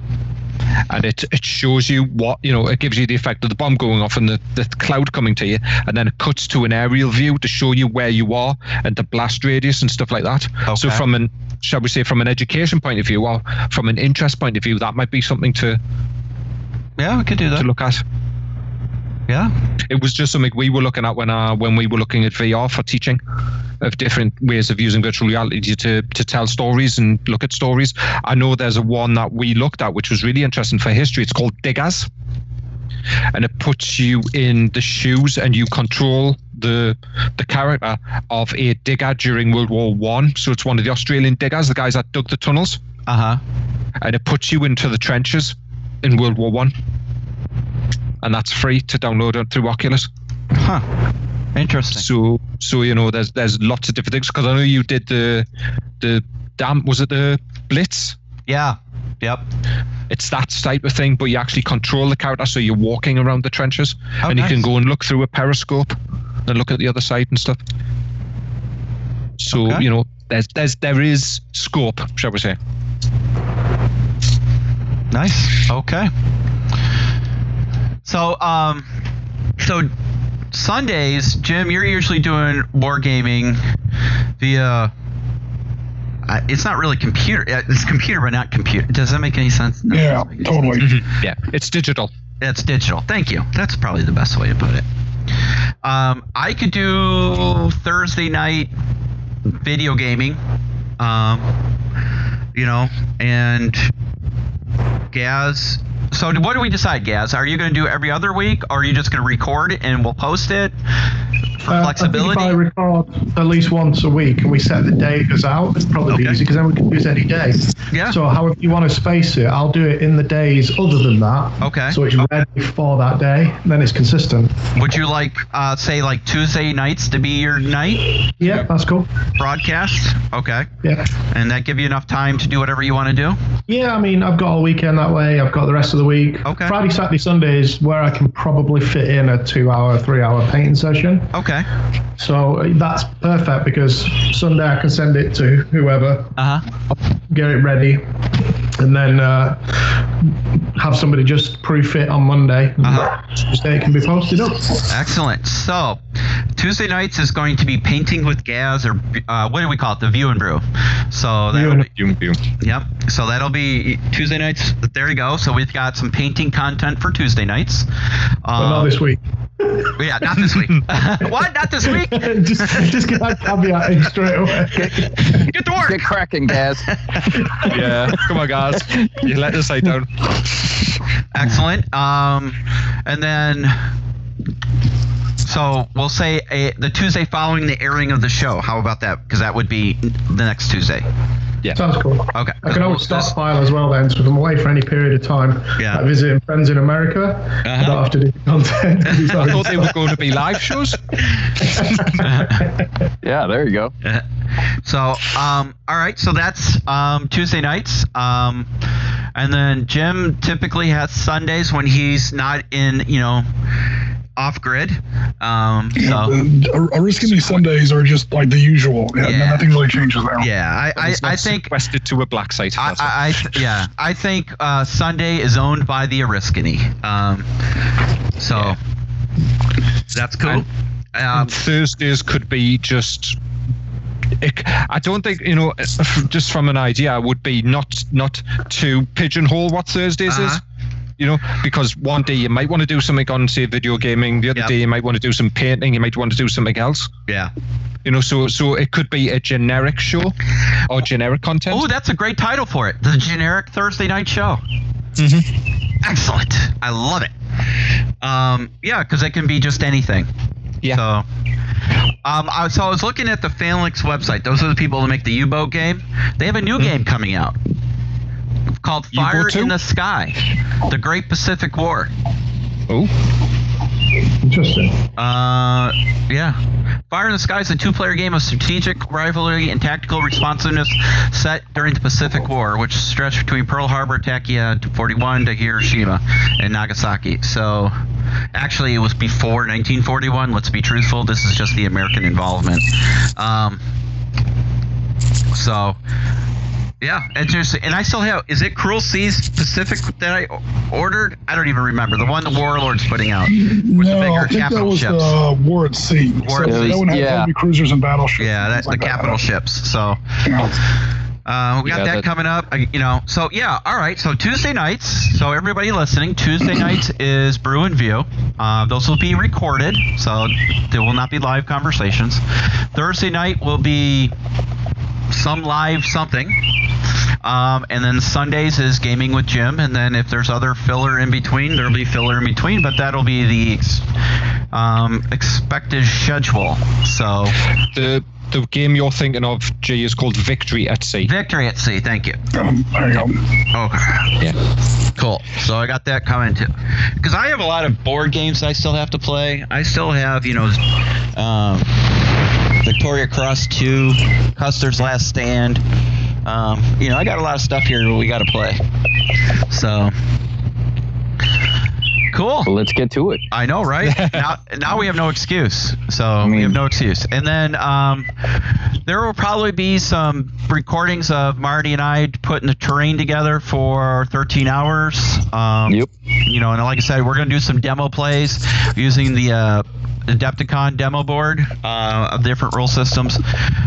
And it it shows you what you know. It gives you the effect of the bomb going off and the, the cloud coming to you, and then it cuts to an aerial view to show you where you are and the blast radius and stuff like that. So from an shall we say from an education point of view or from an interest point of view, that might be something to Yeah, we could do that to look at. Yeah. It was just something we were looking at when uh, when we were looking at VR for teaching of different ways of using virtual reality to to tell stories and look at stories. I know there's a one that we looked at which was really interesting for history. It's called Diggers. And it puts you in the shoes and you control the the character of a digger during World War One. So it's one of the Australian diggers, the guys that dug the tunnels, Uh huh. and it puts you into the trenches in World War One. And that's free to download through Oculus. Huh. Interesting. So so you know there's there's lots of different things because I know you did the the dam was it the blitz Yeah. Yep. it's that type of thing but you actually control the character so you're walking around the trenches Oh, and you can go and look through a periscope and look at the other side and stuff so Okay. you know there's there's there is scope shall we say Nice. Okay. So, um, so Sundays, Jim, you're usually doing wargaming via. Uh, it's not really computer. uh, It's computer, but not computer. Does that make any sense? No, Yeah, doesn't any totally. Mm-hmm. yeah it's digital It's digital. Thank you. That's probably the best way to put it. Um, I could do Thursday night video gaming. Um, you know, and Gaz. So what do we decide, Gaz? Are you going to do every other week, or are you just going to record and we'll post it for Uh, flexibility? I I record at least once a week and we set the days out, it's probably Okay. easy because then we can use any day. Yeah. So however you want to space it, I'll do it in the days other than that. Okay. So it's ready for that day. Then it's consistent. Would you like, uh, say, like Tuesday nights to be your night Yeah, that's cool. broadcast? Okay. Yeah. And that give you enough time to do whatever you want to do? Yeah, I mean, I've got all weekend that way. I've got the rest of the week. Okay. Friday, Saturday, Sunday is where I can probably fit in a two-hour, three-hour painting session. Okay. So uh, that's perfect because Sunday I can send it to whoever, Uh huh. get it ready, and then uh, have somebody just proof it on Monday. Uh-huh. Tuesday it can be posted up. Excellent. So, Tuesday nights is going to be painting with Gaz, or uh, what do we call it? The view and brew. So View that'll and- be, yep. So that'll be Tuesday nights. There you go. So we've got some painting content for Tuesday nights. But not Um, this week. Yeah, not this week. what? Not this week? just just get that caveat in straight away. Get to work. Get cracking, guys. yeah come on guys you let the site down Excellent. Um, and then, so we'll say a, the Tuesday following the airing of the show. How about that? Because that would be the next Tuesday. Sounds cool. Okay. I can always This- stockpile as well then, so if I'm away for any period of time, Yeah. like visiting friends in America, I Uh-huh. don't have to do content. i thought they were going to be live shows Yeah, there you go. So, um, all right. So that's um, Tuesday nights. Um, and then Jim typically has Sundays when he's not in, you know, off grid. Um, so, Uh, Oriskany Sundays are just like the usual. Yeah, Yeah. nothing really changes there. yeah, I, I, I think. sequestered to a black site I. I, I yeah, I think uh, Sunday is owned by the Oriskany. Um, so that's cool. Um, And Thursdays could be just. It, I don't think you know. Just from an idea, would be not not to pigeonhole what Thursdays Uh-huh. is. You know, because one day you might want to do something on, say, video gaming. The other Yep. day you might want to do some painting. You might want to do something else. Yeah. You know, so so it could be a generic show or generic content. Oh, that's a great title for it. The generic Thursday night show. Mm-hmm. Excellent. I love it. Um, yeah, because it can be just anything. Yeah. So, um, I, so I was looking at the Phalanx website. Those are the people that make the U-boat game. They have a new game coming out called Fire in the Sky: The Great Pacific War. Oh, Interesting. Uh, yeah. Fire in the Sky is a two-player game of strategic rivalry and tactical responsiveness set during the Pacific War, which stretched between Pearl Harbor, Takia 41 to Hiroshima and Nagasaki. So, actually, it was before 1941. Let's be truthful. This is just the American involvement. Um, so, yeah, interesting. And I still have. Is it Cruel Seas Pacific that I ordered? I don't even remember. The one the Warlord's putting out. With the no, bigger I think that capital was ships. uh, War at Sea. War so at that Sea. one had Yeah. heavy cruisers and battleships. Yeah, that's things the like that. capital ships. So Yeah. uh, we got Yeah, that, that- coming up. uh, You know, so yeah, all right. So Tuesday nights. So everybody listening, Tuesday nights is Brew and View. Uh, those will be recorded, so there will not be live conversations. Thursday night will be some live something. Um, and then Sundays is gaming with Jim, and then if there's other filler in between, there'll be filler in between, but that'll be the ex- um, expected schedule. So the the game you're thinking of, G, is called Victory at Sea. victory at sea. Thank you. Um, there you go. Okay. Yeah. Cool. So I got that coming too. Because I have a lot of board games I still have to play. I still have, you know, um, Victoria Cross 2, Custer's Last Stand. Um, you know, I got a lot of stuff here we got to play. So. Cool. Well, let's get to it. I know, right? now, now we have no excuse. So we mean- have no excuse. And then um, there will probably be some recordings of Marty and I putting the terrain together for 13 hours. Um, Yep. You know, and like I said, we're going to do some demo plays using the uh, Adepticon demo board uh, of different rule systems.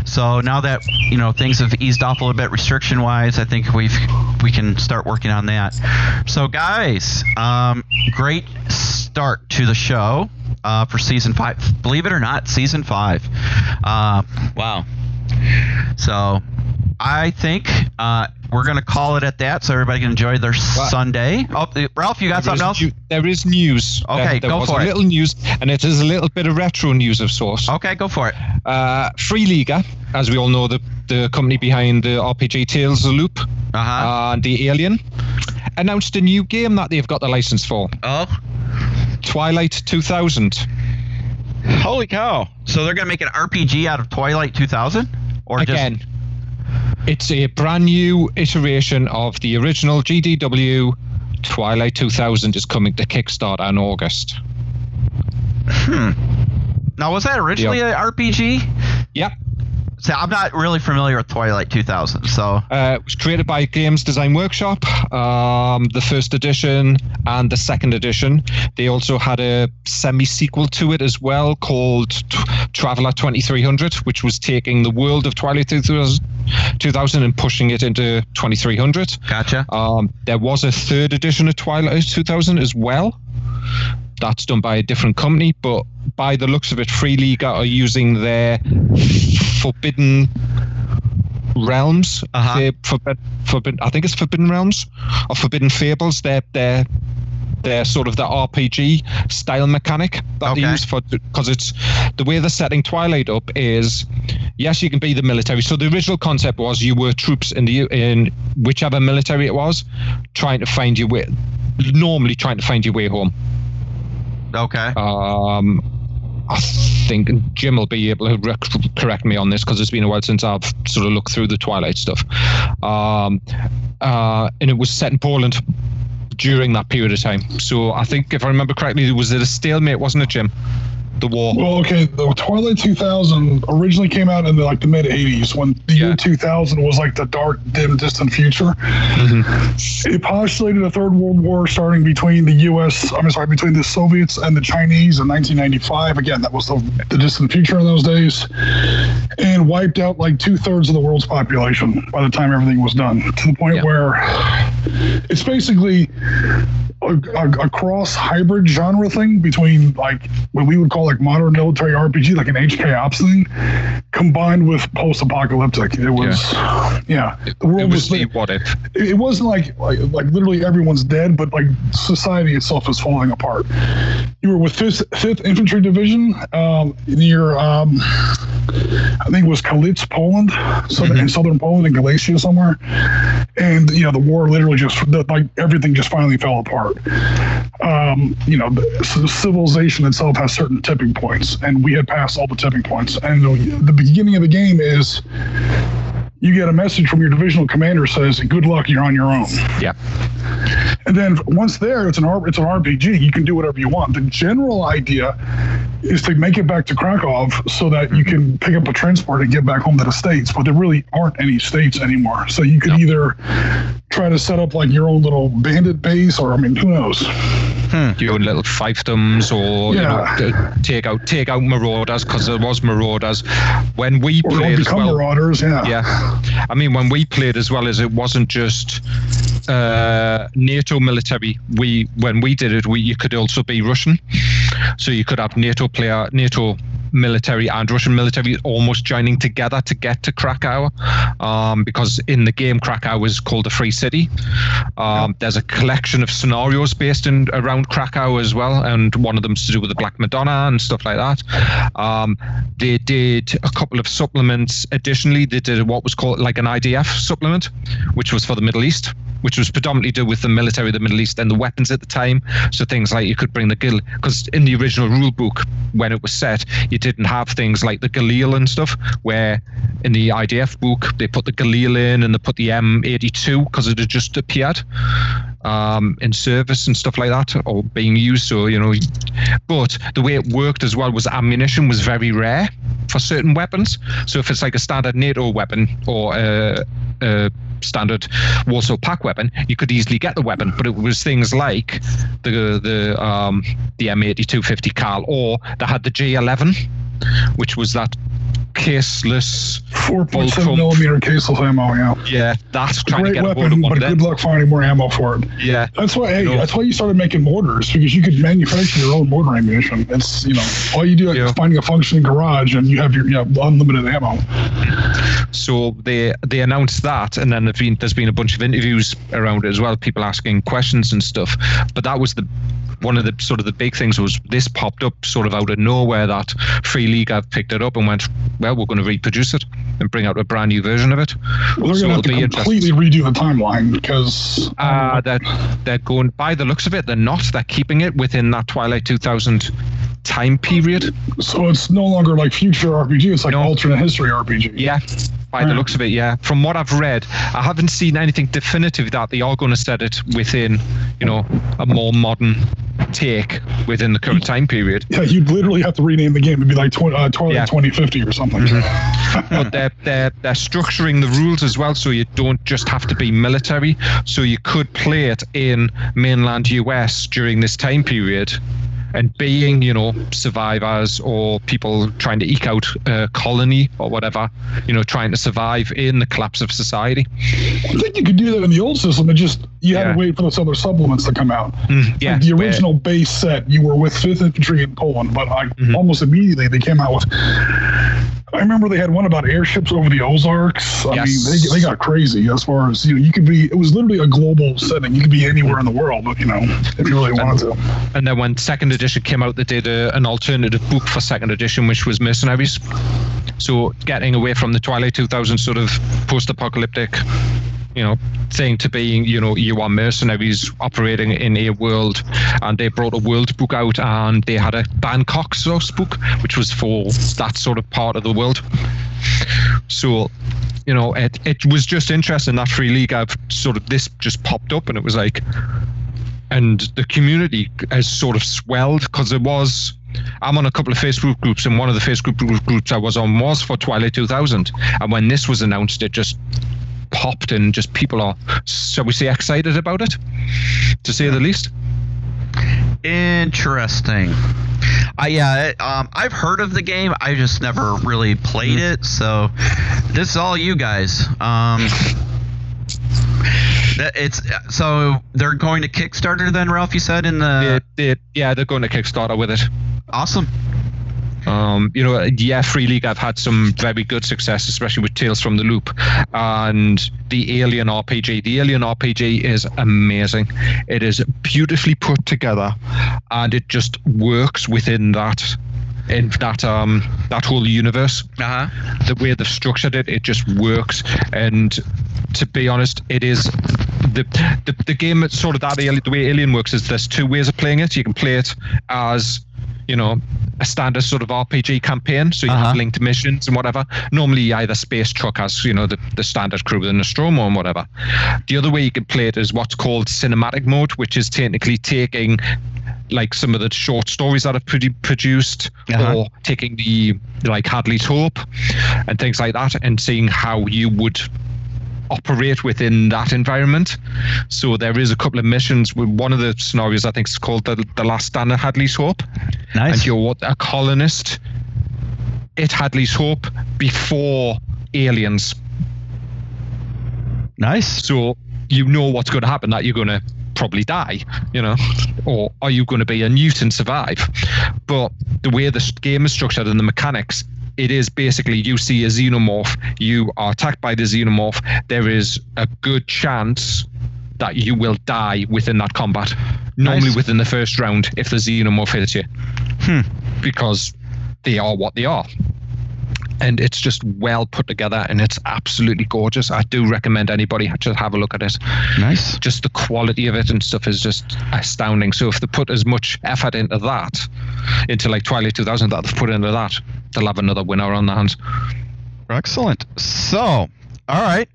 So now that you know things have eased off a little bit restriction wise, I think we've we can start working on that. So guys, um, great start to the show uh, for season five. Believe it or not, season five. Uh, wow. So I think uh, we're gonna call it at that, so everybody can enjoy their Sunday. Oh, Ralph, you got There something else? new- there is news. Okay, there, there go was for a it. little news, and it is a little bit of retro news of sorts. Okay, go for it. Uh, Free League, as we all know, the the company behind the RPG Tales Loop Uh-huh. and the Alien, announced a new game that they've got the license for, oh, Twilight 2000. holy cow! So they're gonna make an RPG out of Twilight 2000, or Again, it's a brand new iteration of the original GDW. Twilight 2000 is coming to Kickstarter in August. Hmm. Now, was that originally an RPG? Yep. See, I'm not really familiar with Twilight 2000, so Uh, it was created by Games Design Workshop, um, the first edition and the second edition. They also had a semi sequel to it as well called T- Traveller 2300, which was taking the world of Twilight 2000, 2000 and pushing it into 2300. gotcha. Um, there was a third edition of Twilight 2000 as well. That's done by a different company, but by the looks of it, Free League are using their Forbidden Realms. Uh-huh. Their forbid, forbid, I think it's Forbidden Realms or Forbidden Fables. They're they're they're sort of the RPG style mechanic that Okay. they use for because it's the way they're setting Twilight up is yes you can be the military. So the original concept was you were troops in the in whichever military it was trying to find your way normally trying to find your way home. Okay. Um, I think Jim will be able to rec- correct me on this because it's been a while since I've sort of looked through the Twilight stuff. Um, uh, and it was set in Poland during that period of time. So I think, if I remember correctly, was it a stalemate, wasn't it, Jim? The war. Well, okay, the Twilight 2000 originally came out in the, like the mid 80s when the Yeah. year 2000 was like the dark, dim, distant future. Mm-hmm. It postulated a third world war starting between the U.S. I'm sorry, between the Soviets and the Chinese in 1995. Again, that was the, the distant future in those days, and wiped out like two thirds of the world's population by the time everything was done. To the point Yeah. where it's basically a, a, a cross hybrid genre thing between like what we would call like modern military RPG, like an HK Ops thing, combined with post-apocalyptic. It was, yeah, the world It was was. what if. it wasn't like, like like literally everyone's dead, but like society itself is falling apart. You were with Fifth, Fifth Infantry Division um, near, um, I think it was Kalisz, Poland, southern, in southern Poland, in Galicia somewhere, and you know the war literally just the- like everything just finally fell apart. Um, you know, the c- civilization itself has certain tipping points, and we had passed all the tipping points. And the, beginning of the game is you get a message from your divisional commander says, "Good luck, you're on your own." Yeah. And then once there, it's an it's an RPG. You can do whatever you want. The general idea is to make it back to Krakow so that you can pick up a transport and get back home to the states. But there really aren't any states anymore. So you could either try to set up like your own little bandit base, or I mean, who knows? Your own little fiefdoms or Yeah. you know take out take out marauders because there was marauders when we Or, played as become well marauders. Yeah. yeah i mean when we played as well as it wasn't just uh, nato military we when we did it we you could also be russian so you could have nato player nato military and Russian military almost joining together to get to Krakow, um, because in the game Krakow is called a free city. Um, there's a collection of scenarios based in around Krakow as well, and one of them's to do with the Black Madonna and stuff like that. Um, they did a couple of supplements. Additionally, they did what was called like an IDF supplement, which was for the Middle East which was predominantly do with the military of the Middle East and the weapons at the time. So things like you could bring the Gil, because in the original rule book, when it was set, you didn't have things like the Galil and stuff, where in the IDF book, they put the Galil in and they put the M82 because it had just appeared um, in service and stuff like that or being used. So, you know, but the way it worked as well was ammunition was very rare for certain weapons. So if it's like a standard NATO weapon or a, a standard Warsaw Pact weapon, you could easily get the weapon. But it was things like the the um, the M8250 Carl, or they had the G11, which was that caseless. Four point seven millimeter caseless ammo. Yeah. Yeah, that's trying Great to get weapon, but good luck finding more ammo for it. Yeah, That's why. Hey, No. that's why you started making mortars because you could manufacture your own mortar ammunition. It's you know all you do is Yeah. finding a functioning garage and you have your you know, unlimited ammo. so they they announced that, and then there's been there's been a bunch of interviews around it as well, people asking questions and stuff. But that was the one of the sort of the big things was this popped up sort of out of nowhere that Free League have picked it up and went, well, we're going to reproduce it and bring out a brand new version of it. Well, they're So have to completely redo the timeline because Uh, they're, they're going by the looks of it. They're not. They're keeping it within that Twilight 2000 time period. so it's no longer like future RPG. It's like No. alternate history RPG. Yeah, by the looks of it, yeah. From what I've read, I haven't seen anything definitive that they are going to set it within, you know, a more modern take within the current time period. Yeah, you'd literally have to rename the game to be like tw- uh, Twilight Yeah. 2050 or something. But they're they're they're structuring the rules as well, so you don't just have to be military. So you could play it in mainland US during this time period. And being, you know, survivors or people trying to eke out a colony or whatever, you know, trying to survive in the collapse of society. I think you could do that in the old system. It just you had Yeah. to wait for those other supplements to come out. Mm, yeah, Like the original base set, you were with Fifth Infantry in Poland, but like Mhm. almost immediately they came out with. I remember they had one about airships over the Ozarks. I Yes. mean, they, they got crazy as far as you know. You could be. It was literally a global setting. You could be anywhere in the world, but you know, if you really wanted to. And then when second edition came out, they did a, an alternative book for second edition, which was Mercenaries. So getting away from the Twilight 2000 sort of post-apocalyptic, you know, thing to being, you know, you are mercenaries operating in a world, and they brought a world book out, and they had a Bangkok source book, which was for that sort of part of the world. So you know, it, it was just interesting that Free League have sort of this just popped up and it was like, and the community has sort of swelled because it was. I'm on a couple of Facebook groups, and one of the Facebook groups I was on was for Twilight 2000. And when this was announced, it just popped, and just people are, shall we say, excited about it, to say the least. Interesting. Uh, yeah, it, um, I've heard of the game. I just never really played it. So this is all you guys. Um, It's so they're going to Kickstarter then, Ralph. You said in the They- they- yeah, they're going to Kickstarter with it. awesome. Um, you know, yeah, Free League, I've had some very good success, especially with Tales from the Loop and the Alien RPG. The Alien RPG is amazing. It is beautifully put together, and it just works within that in that um that whole universe. Uh huh. The way they've structured it, it just works. And to be honest, it is the the, the game. It's sort of that the way Alien works is there's two ways of playing it. You can play it as you know a standard sort of RPG campaign, so you Uh-huh. have linked missions and whatever. Normally, either Space Truck has you know the, the standard crew with a Nostromo and whatever. The other way you can play it is what's called cinematic mode, which is technically taking like some of the short stories that are produ- produced Uh-huh. or taking the like Hadley's Hope and things like that and seeing how you would operate within that environment. So there is a couple of missions. One of the scenarios I think is called the, the Last Stand at Hadley's Hope, Nice. and you're a colonist at Hadley's Hope before aliens. nice. So you know what's going to happen. That you're going to probably die, you know, or are you going to be a newt and survive? But the way the game is structured and the mechanics, it is basically you see a xenomorph, you are attacked by the xenomorph. There is a good chance that you will die within that combat. Normally Nice. within the first round, if the xenomorph hits you, Hmm. because they are what they are and it's just well put together and it's absolutely gorgeous. I do recommend anybody just have a look at it. Nice. Just the quality of it and stuff is just astounding. So if they put as much effort into that, into like Twilight 2000 that they've put into that, they'll have another winner on their hands. Excellent. So, all right.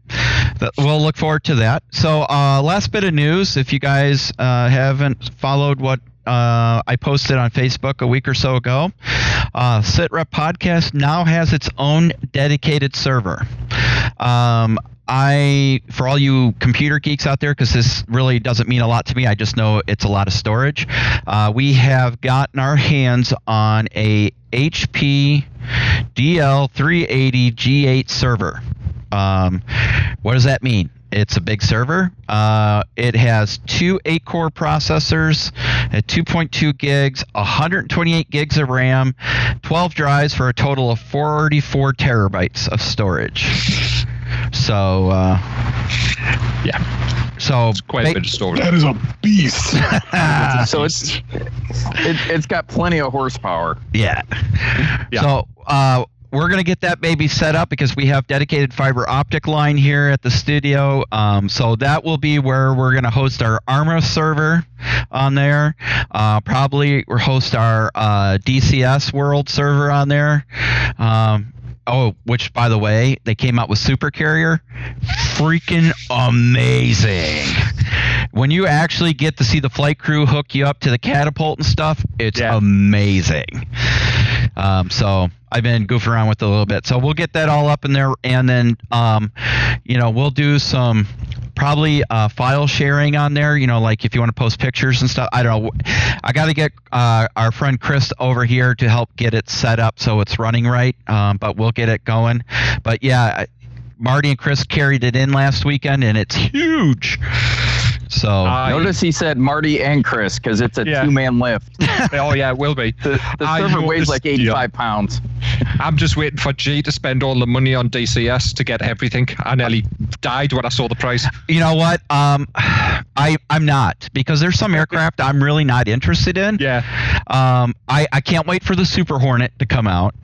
We'll look forward to that. So, uh, last bit of news. If you guys uh, haven't followed what uh, I posted on Facebook a week or so ago, uh, SitRep Podcast now has its own dedicated server. Um, I, for all you computer geeks out there, because this really doesn't mean a lot to me, I just know it's a lot of storage. Uh, we have gotten our hands on a HP DL380 G8 server. Um, what does that mean? It's a big server. Uh, it has two 8 core processors at 2.2 gigs, 128 gigs of RAM, 12 drives for a total of 44 terabytes of storage. So, uh, Yeah, so it's quite a ba- bit of storage. That is a beast. So it's it, it's got plenty of horsepower. Yeah. Yeah. So uh, we're gonna get that baby set up because we have dedicated fiber optic line here at the studio. Um, so that will be where we're gonna host our Arma server on there. Uh, probably we'll host our uh, DCS World server on there. Um, Oh, which by the way, they came out with Super Carrier. Freaking amazing. When you actually get to see the flight crew hook you up to the catapult and stuff, it's Yeah. amazing. Um, so I've been goofing around with it a little bit. So we'll get that all up in there, and then um, you know we'll do some probably uh, file sharing on there. You know, like if you want to post pictures and stuff. I don't know. I got to get uh, our friend Chris over here to help get it set up so it's running right. Um, but we'll get it going. But yeah. Marty and Chris carried it in last weekend, and it's huge. So I- Notice he said Marty and Chris because it's a Yeah. two-man lift. oh yeah, it will be. The, the I server weighs like 85 pounds. I'm just waiting for G to spend all the money on DCS to get everything. I nearly died when I saw the price. you know what? Um, I I'm not because there's some aircraft I'm really not interested in. Yeah. Um, I I can't wait for the Super Hornet to come out.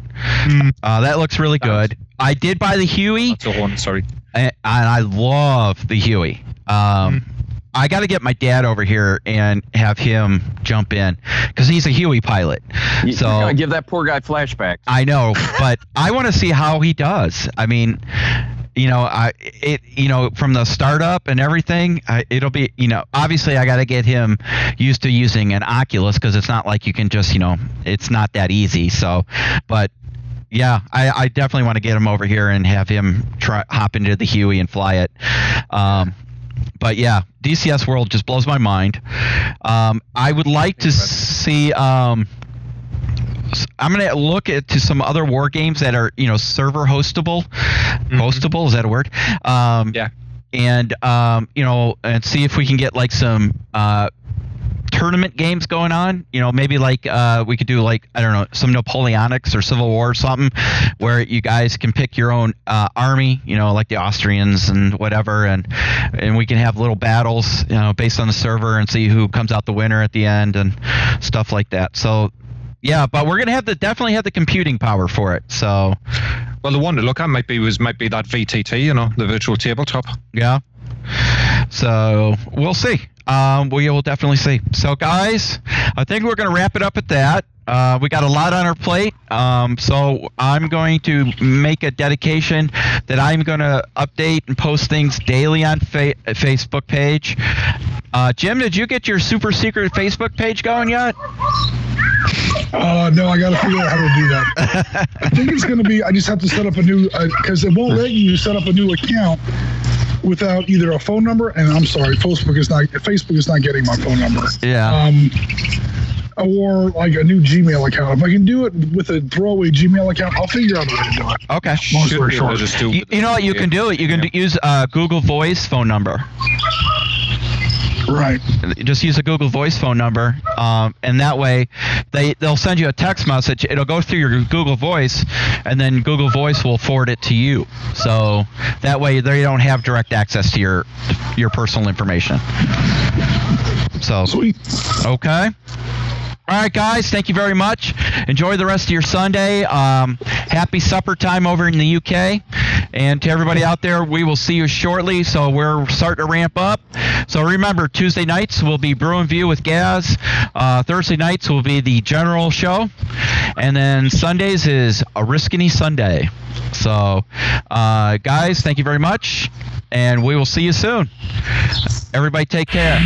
Mm. Uh, that looks really good. I did buy the Huey, That's a horn, sorry. and, and I love the Huey. Um, I got to get my dad over here and have him jump in because he's a Huey pilot. You, So- give that poor guy flashbacks. I know, but I want to see how he does. I mean, you know, I it you know from the startup and everything, I, it'll be you know obviously I got to get him used to using an Oculus because it's not like you can just you know it's not that easy. So, but yeah, I, I definitely want to get him over here and have him try hop into the Huey and fly it. Um, but yeah, DCS World just blows my mind. Um, I would like to see. Um, I'm gonna look at to some other war games that are you know server hostable. Hostable is that a word? Um, Yeah. and um, you know, and see if we can get like some uh, tournament games going on. You know, maybe like uh, we could do like I don't know some Napoleonics or Civil War or something, where you guys can pick your own uh, army. You know, like the Austrians and whatever, and and we can have little battles. You know, based on the server and see who comes out the winner at the end and stuff like that. So. Yeah, but we're gonna have to definitely have the computing power for it. So, Well, the one to look at might be was might be that VTT, you know, the virtual tabletop. Yeah. So we'll see. Um, we will definitely see. So, guys, I think we're going to wrap it up at that. Uh, we got a lot on our plate. Um, so I'm going to make a dedication that I'm going to update and post things daily on fa- Facebook page. Uh, Jim, did you get your super secret Facebook page going yet? Uh, no, I got to figure out how to do that. I think it's going to be. I just have to set up a new because it won't let you set up a new account without either a phone number. And I'm sorry, Facebook is not Facebook is not getting my phone number. Yeah. Um, or like a new Gmail account. If I can do it with a throwaway Gmail account, I'll figure out a way to do it. okay. Long story be able to short. just do- You, you know what? You can do it. You can Yeah. use uh, Google Voice phone number. Right. just use a Google Voice phone number, um, and that way they they'll send you a text message. It'll go through your Google Voice, and then Google Voice will forward it to you. So that way they don't have direct access to your your personal information. So Sweet. okay. All right, guys. Thank you very much. Enjoy the rest of your Sunday. Um, happy supper time over in the UK. And to everybody out there, we will see you shortly. So we're starting to ramp up. So remember, Tuesday nights will be Brew and View with Gaz. Uh, Thursday nights will be the general show. And then Sundays is Oriskany Sunday. So, uh, guys, thank you very much. And we will see you soon. Everybody take care.